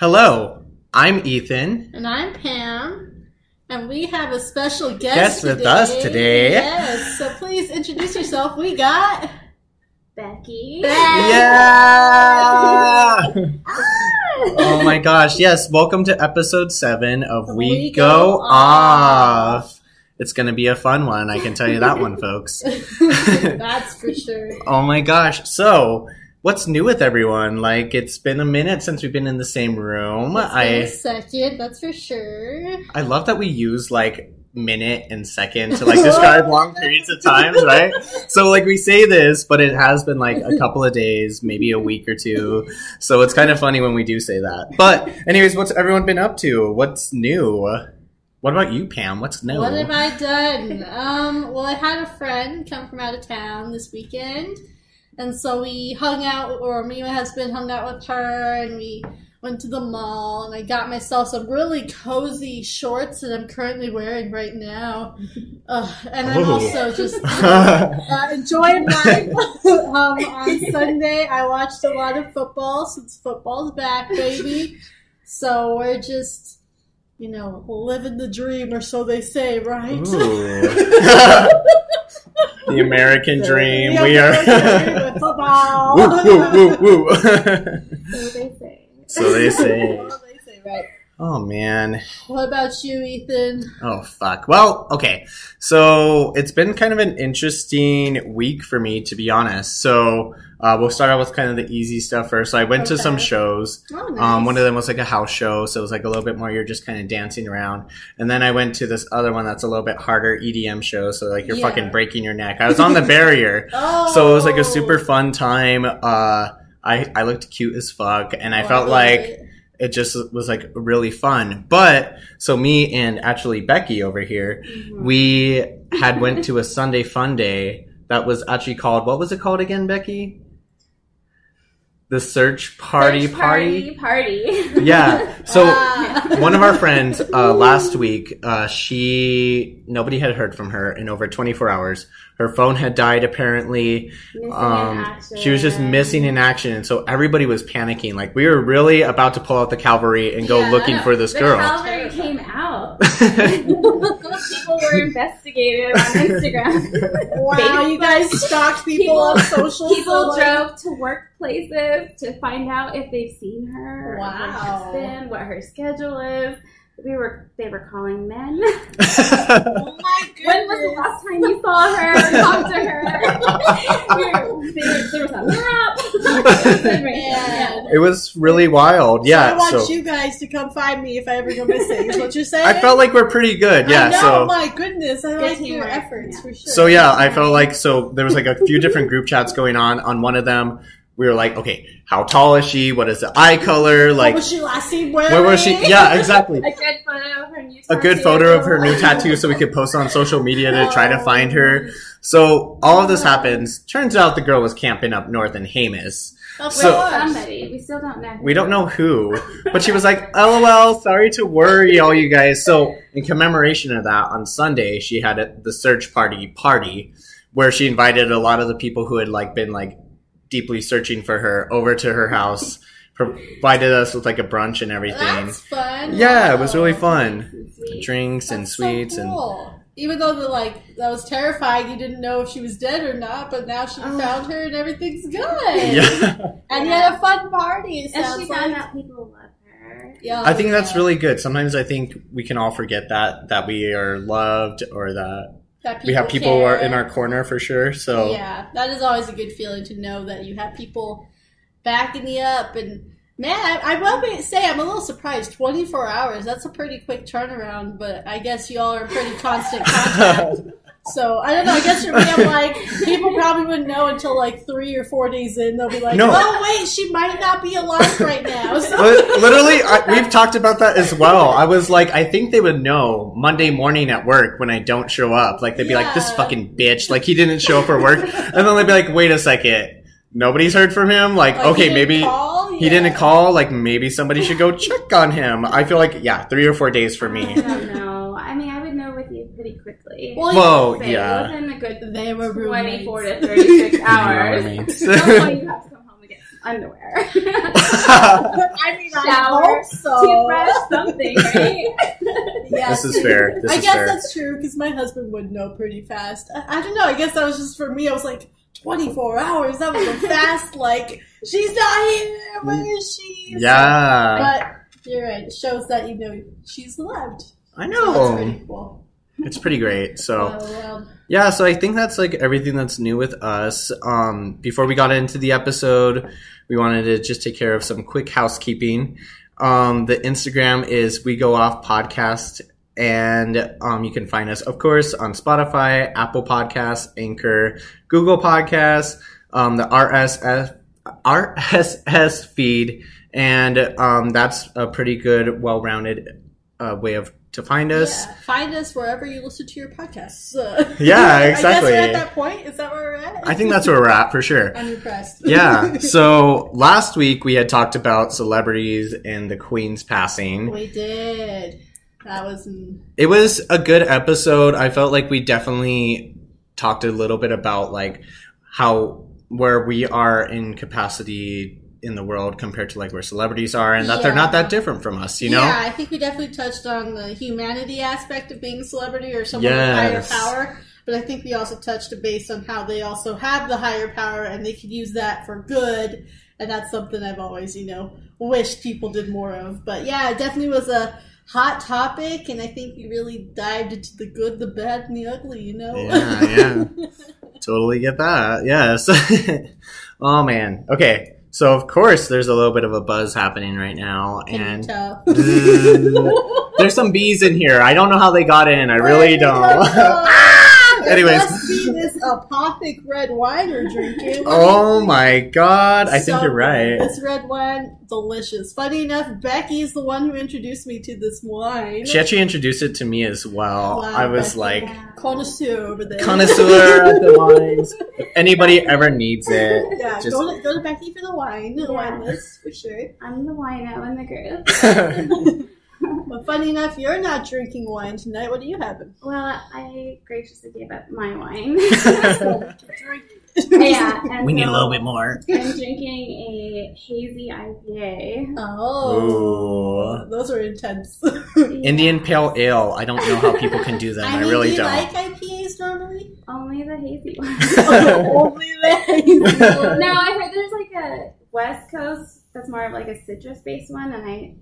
Hello, I'm Ethan. And I'm Pam. And we have a special guest, Guest with today. us today. Yes. So please introduce yourself. We got Becky. Yeah! Ah. oh my gosh, yes, welcome to episode 7 of We, We Go, Go Off. Off. It's going to be a fun one, I can tell you that one, folks. That's for sure. Oh my gosh. So, what's new with everyone? Like, it's been a minute since we've been in the same room. It's been a I second, that's for sure. I love that we use like minute and second to like describe long periods of times, right? So like we say this, but it has been like a couple of days, maybe a week or two. So it's kind of funny when we do say that. But anyways, what's everyone been up to? What's new? What about you, Pam? What's new? What have I done? Um, well, I had a friend come from out of town this weekend, and so we hung out, or me and my husband hung out with her, and we went to the mall, and I got myself some really cozy shorts that I'm currently wearing right now. Uh, and I'm Ooh. also just uh, enjoying life. um, on Sunday, I watched a lot of football since football's back, baby. So we're just, you know, living the dream, or so they say, right? The American dream. The we are. football. woo, woo, woo, woo. So they say. so they say. So they say, right. Oh man. What about you, Ethan? Oh fuck. Well, okay. So it's been kind of an interesting week for me, to be honest. So uh, we'll start out with kind of the easy stuff first. So I went to some shows. Oh, nice. Um, one of them was like a house show, so it was like a little bit more. You're just kind of dancing around. And then I went to this other one that's a little bit harder EDM show. So like you're Yeah. fucking breaking your neck. I was on the barrier, Oh, so it was like a super fun time. Uh, I I looked cute as fuck, and I Oh, felt like it. It just was like really fun. But so me and actually Becky over here, Mhm. we had went to a Sunday fun day that was actually called what was it called again, Becky? The search party Search party. Party. Yeah. So Ah. one of our friends uh, last week, uh, she nobody had heard from her in over 24 hours. Her phone had died apparently. Um, she was just missing in action, and so everybody was panicking. Like we were really about to pull out the cavalry and go Yeah, looking for this the girl. cavalry came out. People were investigated on Instagram. Wow, you guys stalked people, People- on social. People so, like, drove to workplaces to find out if they've seen her, Wow. what has been, what her schedule is. We were they were calling men. Oh my goodness. When was the last time you saw her or talked to her? We were- there, there was a map. It was really wild. Yeah. I want So you guys to come find me if I ever go missing. Is what you're saying? I felt like we're pretty good. Yeah. I know, so my goodness, I Good like your efforts yeah. for sure. So yeah, I felt like so there was like a few different group chats going on. On one of them, we were like, okay, how tall is she? What is the eye color? Like, what Like, was she last seen wearing? where was she? Yeah, exactly. A good photo of her new A good tattoo. photo of her new tattoo, so we could post on social media to try to find her. So all of this happens. Turns out the girl was camping up north in Jemez. Of So- Somebody. We still don't know. We don't know who, but she was like, "LOL, sorry to worry all you guys." So in commemoration of that, on Sunday she had a, the search party party where she invited a lot of the people who had like been like deeply searching for her over to her house, provided us with like a brunch and everything, That's fun. Yeah, it was really fun. Sweet. drinks and That's so sweets and cool. Even though the like that was terrifying, you didn't know if she was dead or not, but now she Oh. found her and everything's good. yeah. And you had a fun party. And sounds she found like. out people love her. Yeah, I think that's really good. Sometimes I think we can all forget that that we are loved or that That we have people who care. are in our corner for sure. So Yeah, that is always a good feeling to know that you have people backing you up. And man, I, I will say I'm a little surprised. 24 hours, that's a pretty quick turnaround, but I guess you all are pretty constant contact. So I don't know. I guess for me, I'm like people probably wouldn't know until like three or four days in. They'll be like, No. "Oh wait, she might not be alive right now." So Literally, I, we've talked about that as well. I was like, I think they would know Monday morning at work when I don't show up. Like, they'd be like, this fucking bitch. Like, he didn't show up for work. And then they'd be like, wait a second. Nobody's heard from him? Like, Like, okay, he maybe call? he Yeah. didn't call. Like, maybe somebody should go check on him. I feel like, yeah, three or four days for me. don't know. I mean, I would know with you pretty quickly. Well, Whoa, Say, yeah. Within a good they were roommates. 24 to 36 hours. roommates. That's why you have to come home and get some underwear, I mean, I Shower, hope so. toothbrush, something, right? Yeah, this is fair. This I is guess fair. that's true because my husband would know pretty fast. I, I don't know. I guess that was just for me. I was like, 24 hours. That was a fast, like, she's not here. Where is she? Yeah, But you're right. It shows that, you know, she's loved. I So that's know. pretty cool. It's pretty great. So. Um, Yeah, so I think that's like everything that's new with us. Um, before we got into the episode, we wanted to just take care of some quick housekeeping. Um, the Instagram is We Go Off Podcast, and um, you can find us, of course, on Spotify, Apple Podcasts, Anchor, Google Podcasts, um, the RSS RSS feed, and um, that's a pretty good, well-rounded uh, way of to find us. yeah, find us wherever you listen to your podcasts. Uh, Yeah, exactly. we're at that point. Is that where we're at? I think that's where we're at for sure. I'm impressed. Yeah. So last week we had talked about celebrities and the Queen's passing. we did. That was. It was a good episode. I felt like we definitely talked a little bit about like how where we are in capacity in the world compared to like where celebrities are and that they're not that different from us, you know? Yeah, I think we definitely touched on the humanity aspect of being a celebrity or someone Yes. with higher power. But I think we also touched a base on how they also have the higher power and they can use that for good. And that's something I've always, you know, wished people did more of. But yeah, it definitely was a hot topic, and I think we really dived into the good, the bad, and the ugly. You know. Yeah, yeah. totally get that. Yes. oh man. Okay. So of course there's a little bit of a buzz happening right now and mm. there's some bees in here. I don't know how they got in. I really Where did it don't. come from? Anyways. it must be this apothic red wine we're drinking. oh my god. I think you're right. This red wine, delicious. Funny enough, Becky's the one who introduced me to this wine. She actually introduced it to me as well. Wow, I was Becky. like Yeah. connoisseur over there. connoisseur at the wines. If anybody ever needs it, yeah, just go, to, go to Becky for the wine, the Yeah. wine list for sure. I'm the wino in the group. But funny enough, you're not drinking wine tonight. What are you having? Well, I graciously gave up my wine. Yeah, and we need a little bit more. I'm drinking a hazy IPA. Oh, Ooh. those are intense. Indian Pale Ale. I don't know how people can do them. I, mean, really do you don't. like IPAs normally? Only the hazy one. Only the hazy. no, I heard there's like a West Coast that's more of like a citrus based one, and I,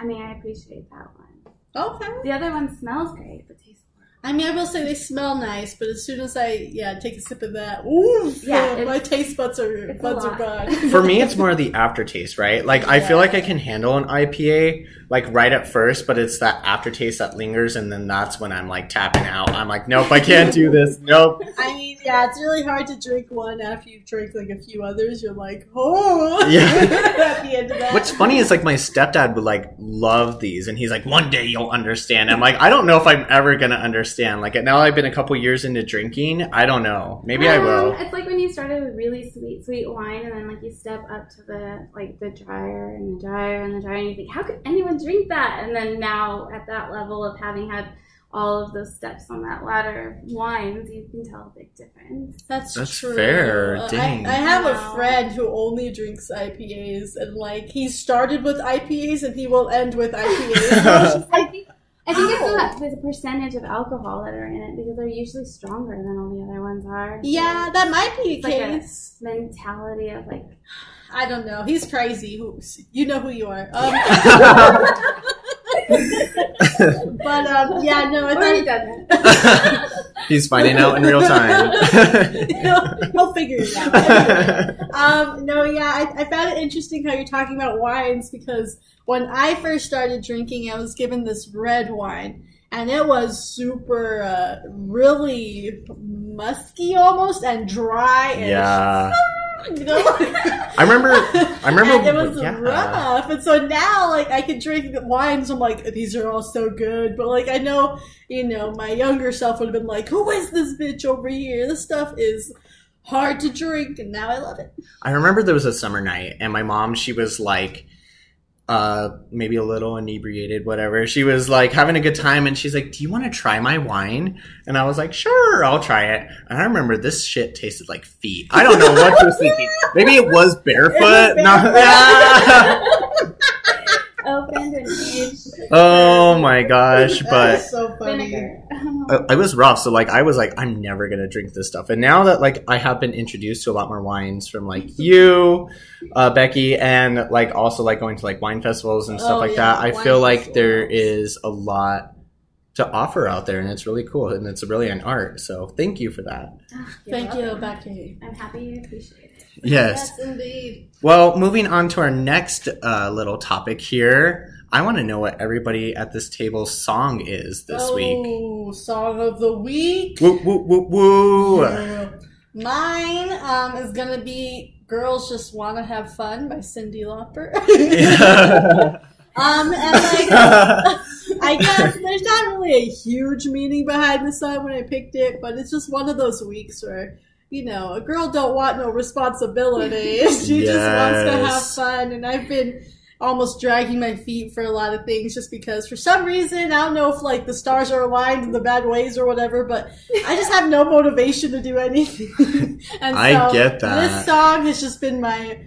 I mean, I appreciate that one. Okay. The other one smells great, but tastes I mean, I will say they smell nice, but as soon as I yeah take a sip of that, ooh, Yeah, my taste buds are buds are lot. gone. For me, it's more the aftertaste, right? Like I feel like I can handle an IPA like right at first, but it's that aftertaste that lingers, and then that's when I'm like tapping out. I'm like, nope, I can't do this. Nope. I mean, yeah, it's really hard to drink one after you've drank like a few others. You're like, oh, Yeah. at the end of that. What's funny is like my stepdad would like love these, and he's like, one day you'll understand. I'm like, I don't know if I'm ever gonna understand. Like now I've been a couple years into drinking. I don't know. Maybe I Um, will. It's like when you started with really sweet, sweet wine, and then like you step up to the like the drier and the drier and the drier, and you think, how could anyone drink that? And then now at that level of having had all of those steps on that ladder of wines, you can tell a big difference. That's, That's true. fair. Uh, Dang. I, I have a friend who only drinks IPAs, and like he started with IPAs and he will end with IPAs. I think I think Ow. it's the, the percentage of alcohol that are in it because they're usually stronger than all the other ones are. yeah, that might be It's the like a- case. mentality of like I don't know. He's crazy. Who you know who you are. Um, but um, yeah, no, I or he thought doesn't. He's finding out in real time. he'll, he'll figure it out. Um, no, yeah, I, I found it interesting how you're talking about wines because when I first started drinking, I was given this red wine, and it was super, uh, really musky almost and dry. And yeah. I remember. I remember. and it was yeah. rough. And so now, like, I can drink the wines. I'm like, these are all so good. But like, I know, you know, my younger self would have been like, who is this bitch over here? This stuff is hard to drink, and now I love it. I remember there was a summer night, and my mom, she was like, uh, maybe a little inebriated, whatever. She was like having a good time and she's like, Do you want to try my wine? And I was like, Sure, I'll try it. And I remember this shit tasted like feet. I don't know what she was thinking. Maybe it was barefoot. No- Opened and aged. oh my gosh, but is so funny. I, I was rough. So like I was like, I'm never gonna drink this stuff. And now that like I have been introduced to a lot more wines from like you, uh, Becky, and like also like going to like wine festivals and stuff Oh, like yeah, that, I wine feel like there festivals. is a lot to offer out there, and it's really cool, and it's really an art. So thank you for that. You're Thank you. Becky. I'm happy you appreciate it. Yes. Yes, indeed. Well, moving on to our next uh, little topic here. I want to know what everybody at this table's song is this week. oh, song of the week. Woo woo woo woo. Yeah. Mine um, is gonna be "Girls Just Want to Have Fun" by Cyndi Lauper. Yeah. um, and like I guess there's not really a huge meaning behind the song when I picked it, but it's just one of those weeks where you know a girl don't want no responsibility. she just wants to have fun, and I've been almost dragging my feet for a lot of things just because for some reason I don't know if like the stars are aligned in the bad ways or whatever, but I just have no motivation to do anything. and I so get that. This song has just been my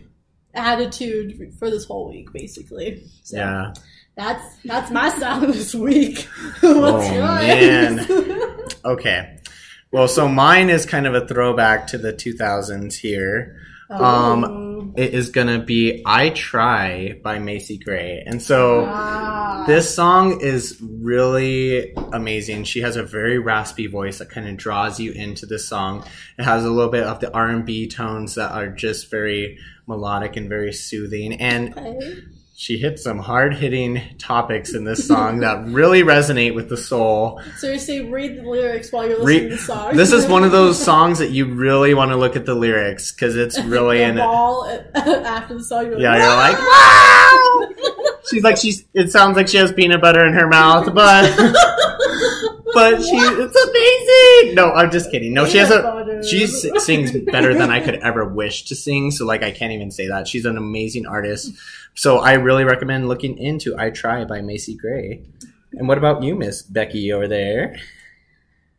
attitude for this whole week, basically. So yeah. that's that's my song this week. What's Oh, yours? man. Okay. Well, so mine is kind of a throwback to the 2000s here. Um, It is going to be I Try by Macy Gray. And so Ah. this song is really amazing. She has a very raspy voice that kind of draws you into this song. It has a little bit of the R&B tones that are just very melodic and very soothing. And Okay. She hits some hard-hitting topics in this song that really resonate with the soul. So you Seriously, read the lyrics while you're listening to the song. this is one of those songs that you really want to look at the lyrics because it's really in it. after the song. You're Yeah, like, you're like, wow! She's like she's. It sounds like she has peanut butter in her mouth, but but she it's amazing. No, I'm just kidding. No, she has a. Butter. She sings better than I could ever wish to sing. So like I can't even say that. She's an amazing artist. So I really recommend looking into "I Try" by Macy Gray. And what about you, Miss Becky over there?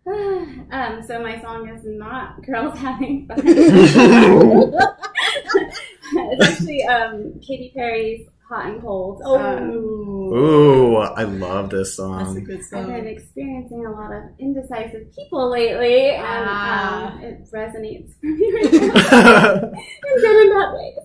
um, so my song is not girls having fun. it's actually um, Katy Perry's "Hot and Cold." Oh, Um, Ooh, I love this that's a song. I've been experiencing a lot of indecisive people lately, and Ah. um, it resonates for me right now in good and bad ways.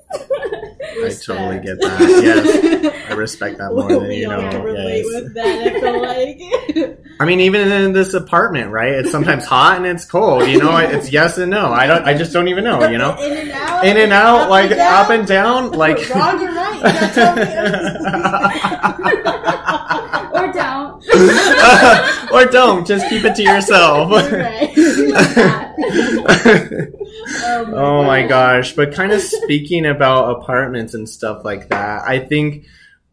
I totally get that. Yes, I respect that more than you know. can relate Yes. with that. I feel like. I mean, even in this apartment, right? It's sometimes hot and it's cold. You know, it's yes and no. I don't. I just don't even know. You know, in and out, in and out, up like and up and down, like. wrong or right. You gotta tell me. or don't. or don't. Just keep it to yourself. Right. oh oh my oh gosh. But kind of speaking about apartments and stuff like that, I think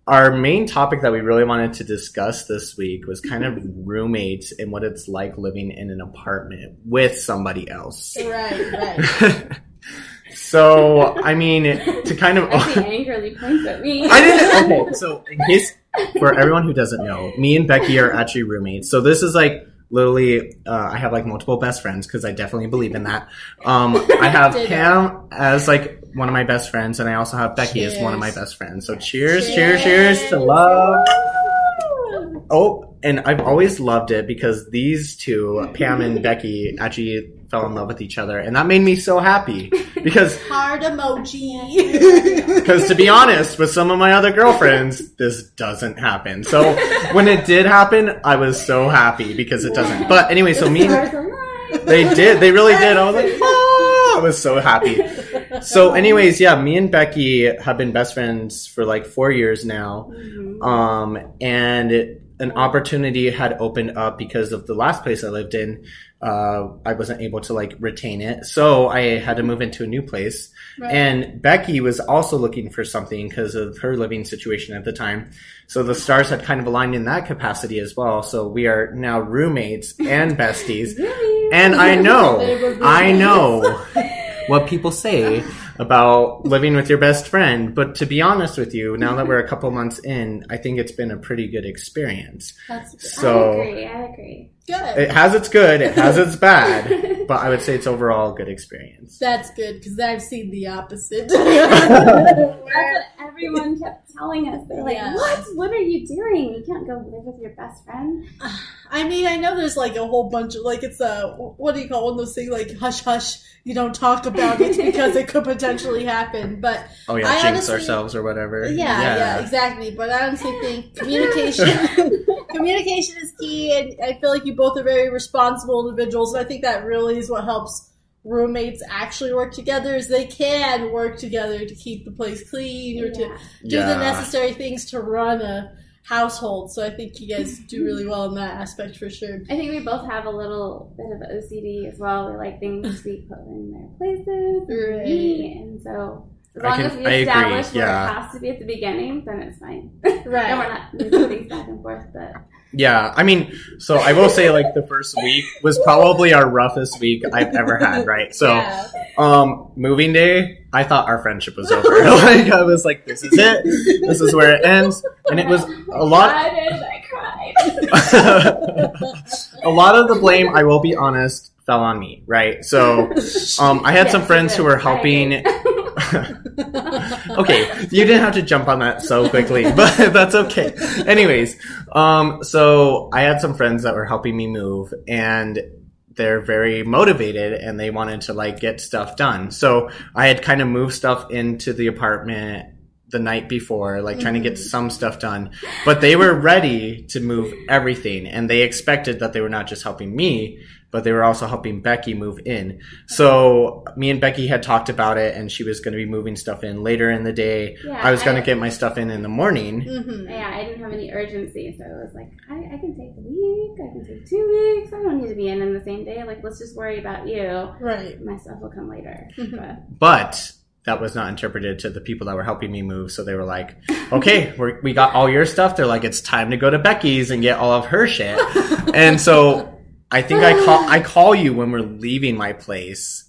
our main topic that we really wanted to discuss this week was kind of mm-hmm. roommates and what it's like living in an apartment with somebody else. Right, right. So, I mean, to kind of. Angrily points at me. I didn't. Okay, so in case for everyone who doesn't know, me and Becky are actually roommates. So this is like literally, uh, I have like multiple best friends because I definitely believe in that. Um, I have. Pam as like one of my best friends, and I also have Becky as one of my best friends. So cheers, cheers, cheers, to love. Oh, and I've always loved it because these two, Pam and Becky, actually fell in love with each other, and that made me so happy because hard emoji. because to be honest, with some of my other girlfriends, this doesn't happen. So when it did happen, I was so happy because it doesn't. But anyway, so me, they did, they really did. I was like, oh, I was so happy. So, anyways, yeah, me and Becky have been best friends for like four years now. Mhm. Um, and it, an opportunity had opened up because of the last place I lived in. Uh, I wasn't able to like retain it, so I had to move into a new place. Right. And Becky was also looking for something because of her living situation at the time. So the stars had kind of aligned in that capacity as well. So we are now roommates and besties. And I know, I know what people say about living with your best friend. But to be honest with you, now that we're a couple months in, I think it's been a pretty good experience. That's. So- I agree. I agree. good. It has its good, it has its bad, but I would say it's overall a good experience. That's good because I've seen the opposite. That's what everyone kept telling us. They're like, Yeah. "What? What are you doing? You can't go live with your best friend." I mean, I know there's like a whole bunch of like it's a what do you call one of those things like hush hush. You don't talk about it because it could potentially happen. But Oh yeah, I jinx honestly- ourselves or whatever. yeah, yeah, exactly. But I honestly think communication communication is key, and I feel like you both are very responsible individuals. And I think that really is what helps roommates actually work together. Is they can work together to keep the place clean or to Yeah. do the necessary things to run a household. So I think you guys do really well in that aspect for sure. I think we both have a little bit of OCD as well. We like things to be put in their places Right. and so as I long can- as we I agree, establish where yeah. it has to be at the beginning, then it's fine. Right. and we're not moving things back and forth. But Yeah, I mean, so I will say like the first week was probably our roughest week I've ever had, right? So, Yeah. um, moving day, I thought our friendship was over. like I was like, this is it. This is where it ends. And it was a lot I cried. a lot of the blame, I will be honest, fell on me, right? So, um, I had some friends who were did. I helping. okay, you didn't have to jump on that so quickly, but that's okay. Anyways, um, so I had some friends that were helping me move, and they're very motivated, and they wanted to like get stuff done. So I had kind of moved stuff into the apartment the night before, like trying to get Mhm. some stuff done. But they were ready to move everything, and they expected that they were not just helping me, but they were also helping Becky move in. So me and Becky had talked about it, and she was going to be moving stuff in later in the day. Yeah, I was going to get my stuff in in the morning. hmm Yeah, I didn't have any urgency, so I was like, I, I can take a week, I can take two weeks. I don't need to be in in the same day. Like, let's just worry about you. Right. My stuff will come later. Mhm. But But that was not interpreted to the people that were helping me move. So they were like, okay, we're, we got all your stuff. They're like, it's time to go to Becky's and get all of her shit. and so I think I call, I call you when we're leaving my place.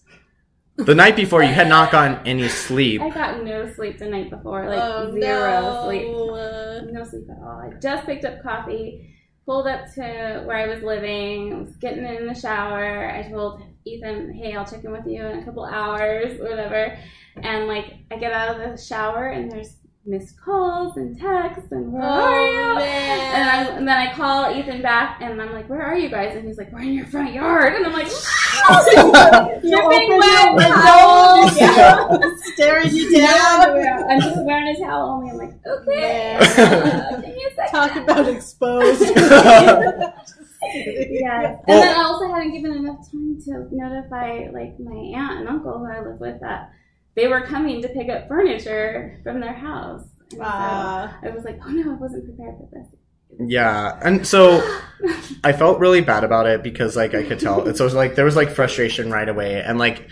The night before, you had not gotten any sleep. I got no sleep the night before, like oh, zero no. sleep. No sleep at all. I just picked up coffee, pulled up to where I was living, was getting in the shower. I told Ethan, hey, I'll check in with you in a couple hours, whatever. And like, I get out of the shower and there's missed calls and texts and where are you? Oh, And, I, and then I call Ethan back and I'm like, where are you guys? And he's like, we're in your front yard. And I'm like, You dripping open wet your towels. Yeah. staring you down. yeah. I'm just wearing a towel only. I'm like, okay. Yeah. Uh, give me a. Talk about exposed. Yes. Well- and then I also hadn't given enough time to notify like my aunt and uncle who I live with that they were coming to pick up furniture from their house. And Ah. so I was like, oh no, I wasn't prepared for this. Yeah. And so I felt really bad about it because like I could tell. So it was like there was like frustration right away. And like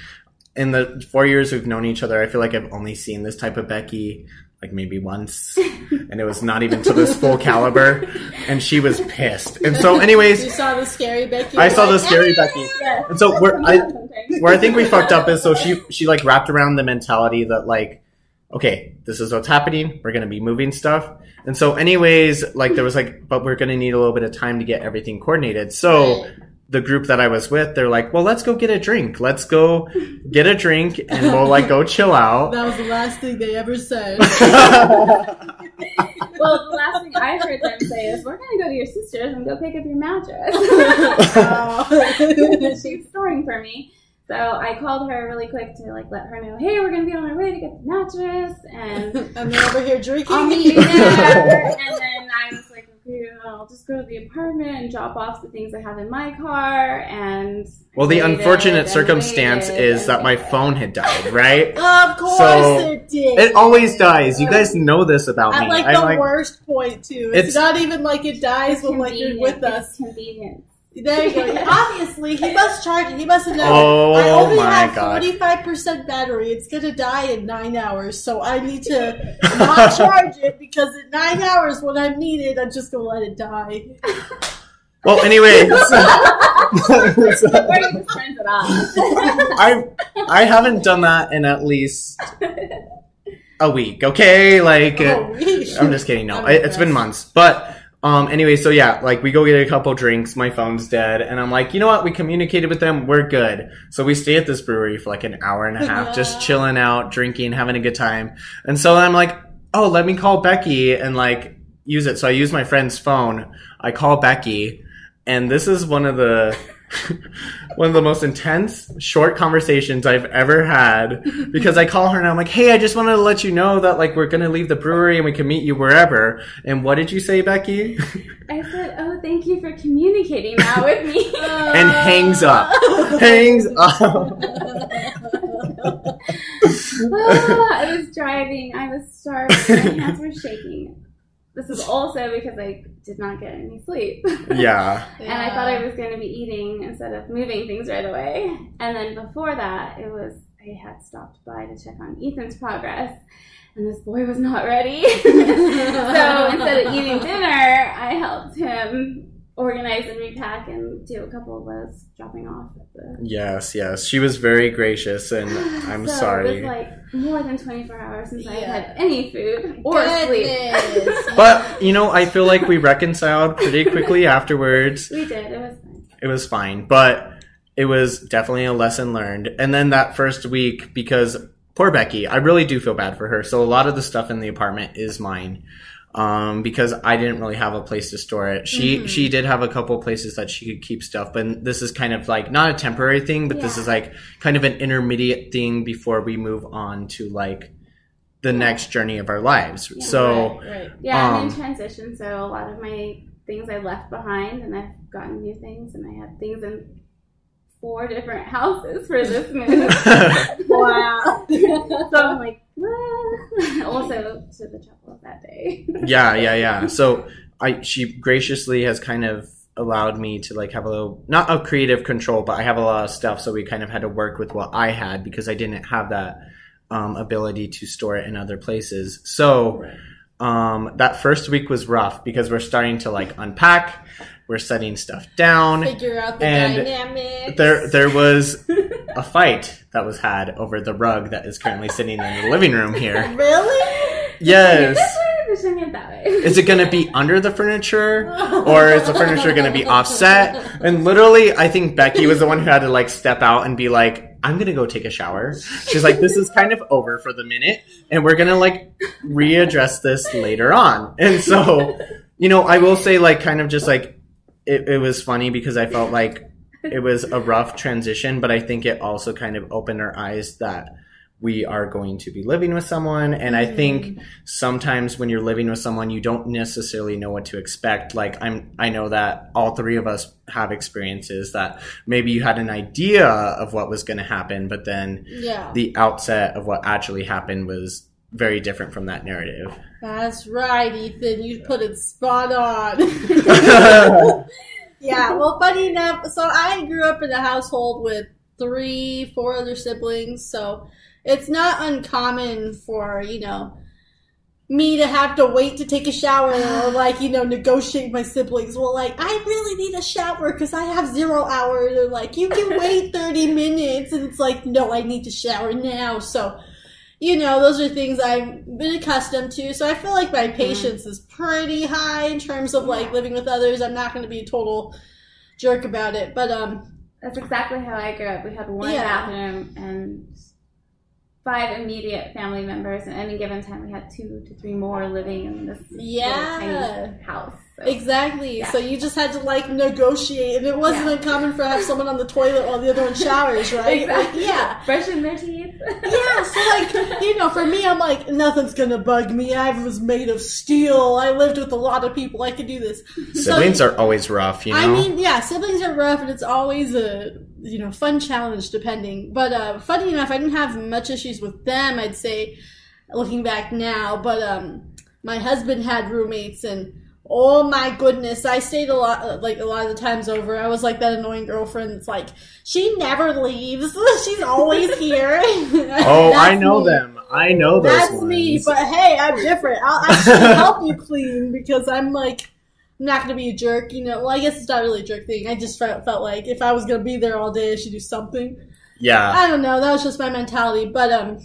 in the four years we've known each other, I feel like I've only seen this type of Becky like maybe once. And it was not even to this full caliber. And she was pissed. And so anyways You saw the scary Becky. I saw the scary "Ah!" Becky. Yes. And so where I where I think we fucked up is so she she like wrapped around the mentality that like okay this is what's happening we're gonna be moving stuff and so anyways like there was like but we're gonna need a little bit of time to get everything coordinated so the group that I was with they're like well let's go get a drink let's go get a drink and we'll like go chill out That was the last thing they ever said. Well, the last thing I heard them say is, "We're gonna go to your sister's and go pick up your mattress." Oh. She's storing for me, so I called her really quick to like let her know, "Hey, we're gonna be on our way to get the mattress," and and they're over here drinking. I'll meet you there. and then I was like, "Okay, I'll just go to the apartment and drop off the things I have in my car." And well the unfortunate circumstance is that my phone had died right Of course So, it did. it always dies you guys know this about At me like I'm the like worst point too. It's, It's- not even like it dies when like you're with us. It's convenient. There you go. Obviously, he must charge it. He must have known. Oh I only my have forty five percent battery. It's gonna die in nine hours, so I need to not charge it because in nine hours when I'm needed, I'm just gonna let it die. Well, anyway, so- Or you just turns it off. I I haven't done that in at least a week. Okay, like Oh, I'm just kidding. No, I'm it, it's been months, but. Um, anyway, so yeah, like we go get a couple drinks, my phone's dead, and I'm like, you know what? We communicated with them, we're good. So we stay at this brewery for like an hour and a half, just chilling out, drinking, having a good time. And so I'm like, oh, let me call Becky and like use it. So I use my friend's phone. I call Becky, and this is one of the one of the most intense short conversations I've ever had because I call her and I'm like, "Hey, I just wanted to let you know that like we're gonna leave the brewery and we can meet you wherever." And what did you say, Becky? I said, "Oh, thank you for communicating that with me." and hangs up. hangs up. Ah, I was driving. I was starving. My hands were shaking. This is also because I did not get any sleep. yeah. And I thought I was going to be eating instead of moving things right away. And then before that, it was I had stopped by to check on Ethan's progress, and this boy was not ready. so instead of eating dinner, I helped him organize and repack and do a couple of those dropping off at the. Yes, yes. She was very gracious and I'm so sorry. It was like more than 24 hours since I Yeah. had had any food or sleep. But you know, I feel like we reconciled pretty quickly afterwards. We did. It was fun. It was fine, but it was definitely a lesson learned. And then that first week, because poor Becky, I really do feel bad for her. So a lot of the stuff in the apartment is mine. Um, because I didn't really have a place to store it. She Mhm. she did have a couple places that she could keep stuff, but this is kind of like not a temporary thing, but this is like kind of an intermediate thing before we move on to like the Yeah. next journey of our lives. Yeah. so Right, right. Yeah, I'm Um, in transition, so a lot of my things I left behind, and I've gotten new things, and I have things in four different houses for this move. Wow. so I'm like? also to the chapel that day. yeah, yeah, yeah. So I she graciously has kind of allowed me to like have a little not a creative control, but I have a lot of stuff, so we kind of had to work with what I had because I didn't have that um, ability to store it in other places. So um, that first week was rough because we're starting to like unpack, we're setting stuff down. Figure out the And dynamics. There, there was a fight that was had over the rug that is currently sitting in the living room here. Really? Yes. This way, pushing it that way. Is it going to be under the furniture? or is the furniture going to be offset? And literally, I think Becky was the one who had to like step out and be like, I'm going to go take a shower. She's like, this is kind of over for the minute and we're going to like readdress this later on. And so, you know, I will say like kind of just like, it, it was funny because I felt like it was a rough transition, but I think it also kind of opened our eyes that we are going to be living with someone. And I think mm-hmm. sometimes when you're living with someone, you don't necessarily know what to expect. Like I'm, I know that all three of us have experiences that maybe you had an idea of what was going to happen, but then Yeah. the outset of what actually happened was very different from that narrative. That's right, Ethan. You put it spot on. yeah, well, funny enough, so I grew up in a household with three, four other siblings, so it's not uncommon for, you know, me to have to wait to take a shower or, like, you know, negotiate my siblings. Well, like, I really need a shower because I have zero hours. They're like, you can wait 30 minutes. And it's like, no, I need to shower now. So, you know, those are things I've been accustomed to. So I feel like my patience is pretty high in terms of like living with others. I'm not going to be a total jerk about it, but um, That's exactly how I grew up. We had one Yeah. bathroom and five immediate family members. And at any given time, we had two to three more living in this Yeah. house. So. exactly. Yeah. So you just had to like negotiate, and it wasn't Yeah. uncommon for have someone on the toilet while the other one showers, right? Exactly. Yeah. Brushing their teeth. Yeah, so like you know, for me, I'm like nothing's gonna bug me. I was made of steel. I lived with a lot of people. I could do this. Siblings are always rough, you know? I mean, yeah, siblings are rough, and it's always a you know fun challenge depending. But uh, funny enough, I didn't have much issues with them. I'd say, looking back now, but um, my husband had roommates, and oh my goodness, I stayed a lot, like a lot of the times over. I was like that annoying girlfriend. that's like she never leaves. She's always here. oh, I know them. I know those That's ones. me, but hey, I'm different. I'll actually help you clean because I'm like I'm not gonna be a jerk, you know. Well, I guess it's not really a jerk thing. I just felt, felt like if I was gonna be there all day, I should do something. Yeah. I don't know. That was just my mentality. But um,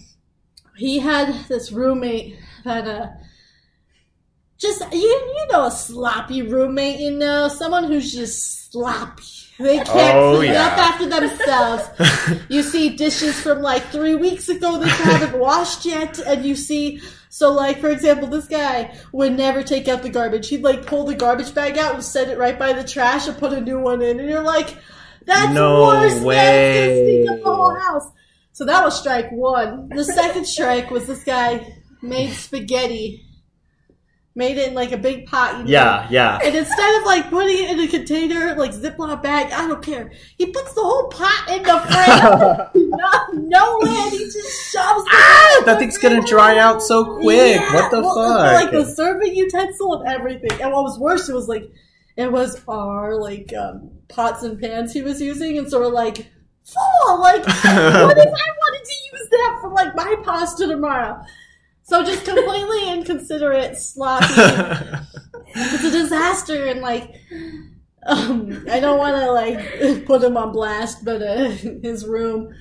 he had this roommate that uh, just you you know a sloppy roommate. You know someone who's just sloppy. They can't Oh, clean yeah. up after themselves. you see dishes from like three weeks ago that you haven't washed yet, and you see. So, like for example, this guy would never take out the garbage. He'd like pull the garbage bag out and set it right by the trash and put a new one in, and you're like, "That's No worse. gonna stink up the whole house." So that was strike one. The second strike was this guy made spaghetti, made it in like a big pot. You know? yeah, yeah. And instead of like putting it in a container, like Ziploc bag, I don't care. He puts the whole pot in the fridge. no, no lid. He just shoves it. Ah, that thing's gonna dry out so quick. Yeah, what the well, fuck? Like the serving utensil and everything. And what was worse, it was like it was our like um, pots and pans he was using, and so we're like, full. Like, what if I wanted to use that for like my pasta tomorrow? So just completely inconsiderate, sloppy. it's a disaster, and like, um, I don't want to like put him on blast, but uh, his room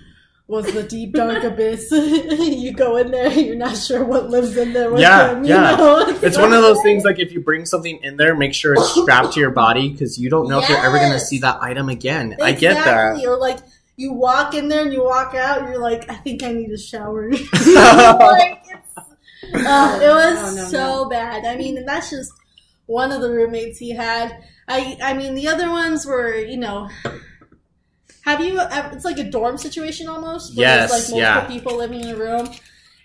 was the deep dark abyss. you go in there, you're not sure what lives in there. Yeah, him, yeah. know? it's one of those things like if you bring something in there, make sure it's strapped to your body because you don't know if you're ever gonna see that item again. I get that. Exactly. Or like you walk in there and you walk out, and you're like, I think I need a shower. like, it's, uh, it was Oh, no, so bad. I mean, and that's just one of the roommates he had. I I mean, the other ones were, you know. Have you? ever- It's like a dorm situation almost. Where Yes, There's like yeah. multiple people living in a room,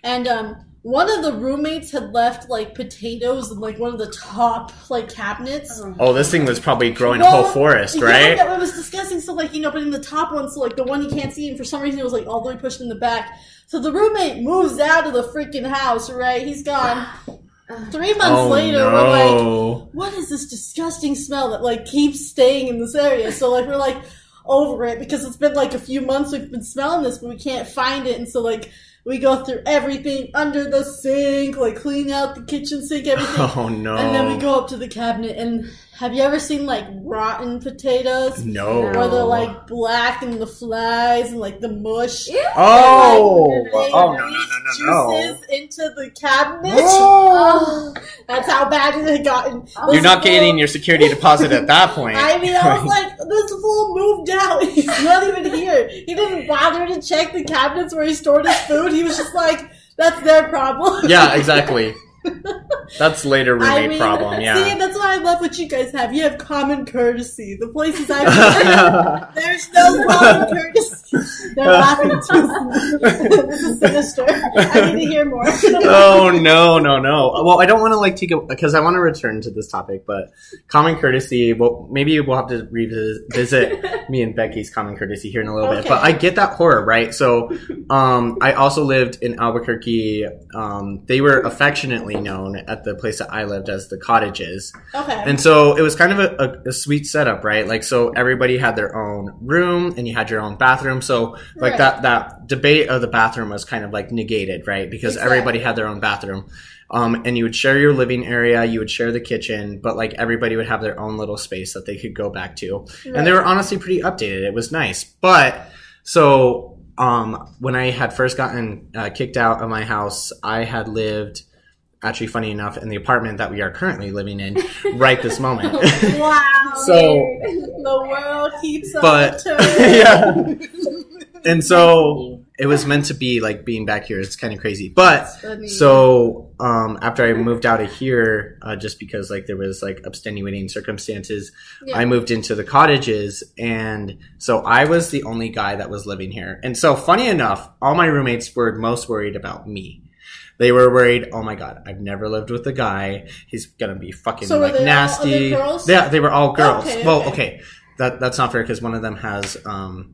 and um, one of the roommates had left like potatoes in like one of the top like cabinets. Oh, oh this thing was probably growing a whole Well, forest, right? no, it was disgusting. So like you know, but in the top one, so like the one you can't see, and for some reason it was like all the way pushed in the back. So the roommate moves out of the freaking house. Right, he's gone. Three months Oh later, we're like, what is this disgusting smell that like keeps staying in this area? So like we're like over it because it's been like a few months we've been smelling this, but we can't find it, and so like we go through everything under the sink, like clean out the kitchen sink, everything. Oh no! And then we go up to the cabinet, and have you ever seen like rotten potatoes? No. Where they're like black and the flies and like the mush. Oh! They Oh no no leak no no no! Juices into the cabinet. Oh. Oh, that's how bad it had gotten. You're This not fool- getting your security deposit at that point. I mean, I was like, this fool moved out. He's not even here. He didn't bother to check the cabinets where he stored his food. He was just like, that's their problem. yeah, exactly. That's later roommate I mean, problem. See, Yeah. that's why I love what you guys have. You have common courtesy. The places I've been, there's no common courtesy. They're laughing too. this is sinister. I need to hear more. oh no no no well i don't want to like take a because i want to return to this topic but common courtesy well maybe we'll have to revisit me and becky's common courtesy here in a little bit but i get that horror right so um i also lived in albuquerque um they were affectionately known at the place that i lived as the cottages Okay. and so it was kind of a, a, a sweet setup, right? Like, so everybody had their own room and you had your own bathroom. So, like, Right. that, that debate of the bathroom was kind of like negated, right? Because Exactly. everybody had their own bathroom. Um, and you would share your living area, you would share the kitchen, but like everybody would have their own little space that they could go back to. And they were honestly pretty updated. It was nice. But, so, um, when I had first gotten uh, kicked out of my house, I had lived, actually funny enough, in the apartment that we are currently living in right this moment. wow. So- the world keeps on But- turning. yeah. and so it was meant to be like being back here. It's kind of crazy. But so um, after I moved out of here, uh, just because like there was like extenuating circumstances, Yeah. I moved into the cottages, and so I was the only guy that was living here. And so funny enough, all my roommates were most worried about me. They were worried. Oh my god, I've never lived with a guy. He's gonna be fucking So like they all nasty. other girls? Yeah, they were all girls. Okay, well, okay. okay, that that's not fair because one of them has um,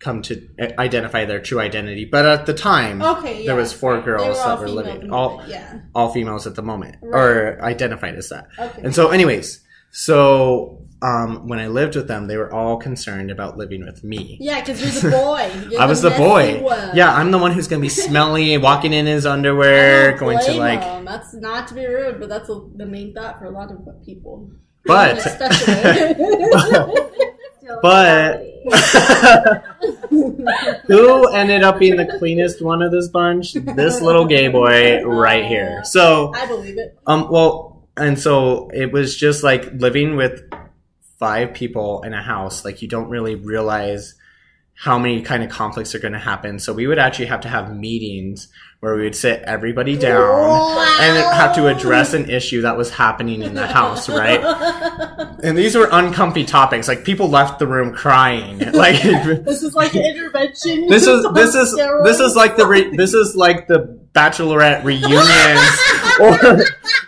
come to identify their true identity. But at the time, Okay, yeah. there was four girls all that were living all Yeah. all females at the moment Right. or identified as that. Okay. And so, anyways, so um, when I lived with them, they were all concerned about living with me. Yeah, because you're the boy. You're I was the messy boy. one. Yeah, I'm the one who's gonna be smelly, walking in his I underwear, don't going to like. them. That's not to be rude, but that's a, the main thought for a lot of people. But But- who ended up being the cleanest one of this bunch? This little gay boy right here. So I believe it. Um, well, and so it was just like living with five people in a house. Like you don't really realize how many kind of conflicts are going to happen. So we would actually have to have meetings where we would sit everybody down and have to address an issue that was happening in the house, right? And these were uncomfy topics. Like people left the room crying. Like This is like an intervention. this is this is steroids. this is like the re- this is like the bachelorette reunions or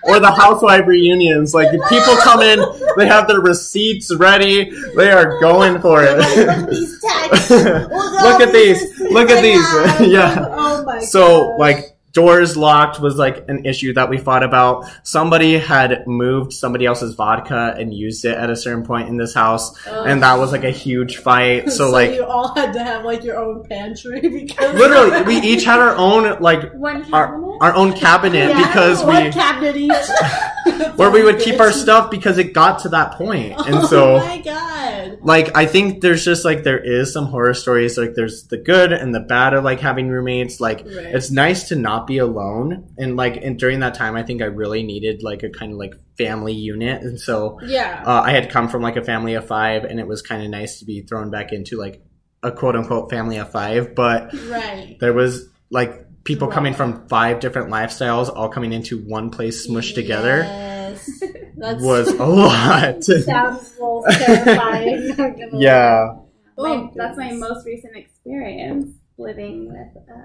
or the housewife reunions like people come in they have their receipts ready they are going for Look at it these. Look, Look at these. Look at these. Yeah. Oh my. so like doors locked was like an issue that we fought about somebody had moved somebody else's vodka and used it at a certain point in this house Ugh. and that was like a huge fight so, like you all had to have like your own pantry because literally we each had our own like our, our own cabinet Yeah, because one we cabinet each. where we would keep our stuff because it got to that point and oh so my god. like i think there's just like there is some horror stories like there's the good and the bad of like having roommates like Right. it's nice to not be alone and like and during that time i think i really needed like a kind of like family unit and so yeah. uh, i had come from like a family of five and it was kind of nice to be thrown back into like a quote unquote family of five but right. there was like people Right. coming from five different lifestyles all coming into one place smushed together Yes. That's was a lot sounds a little terrifying. yeah lie. My- Oh, that's my most recent experience living with, uh,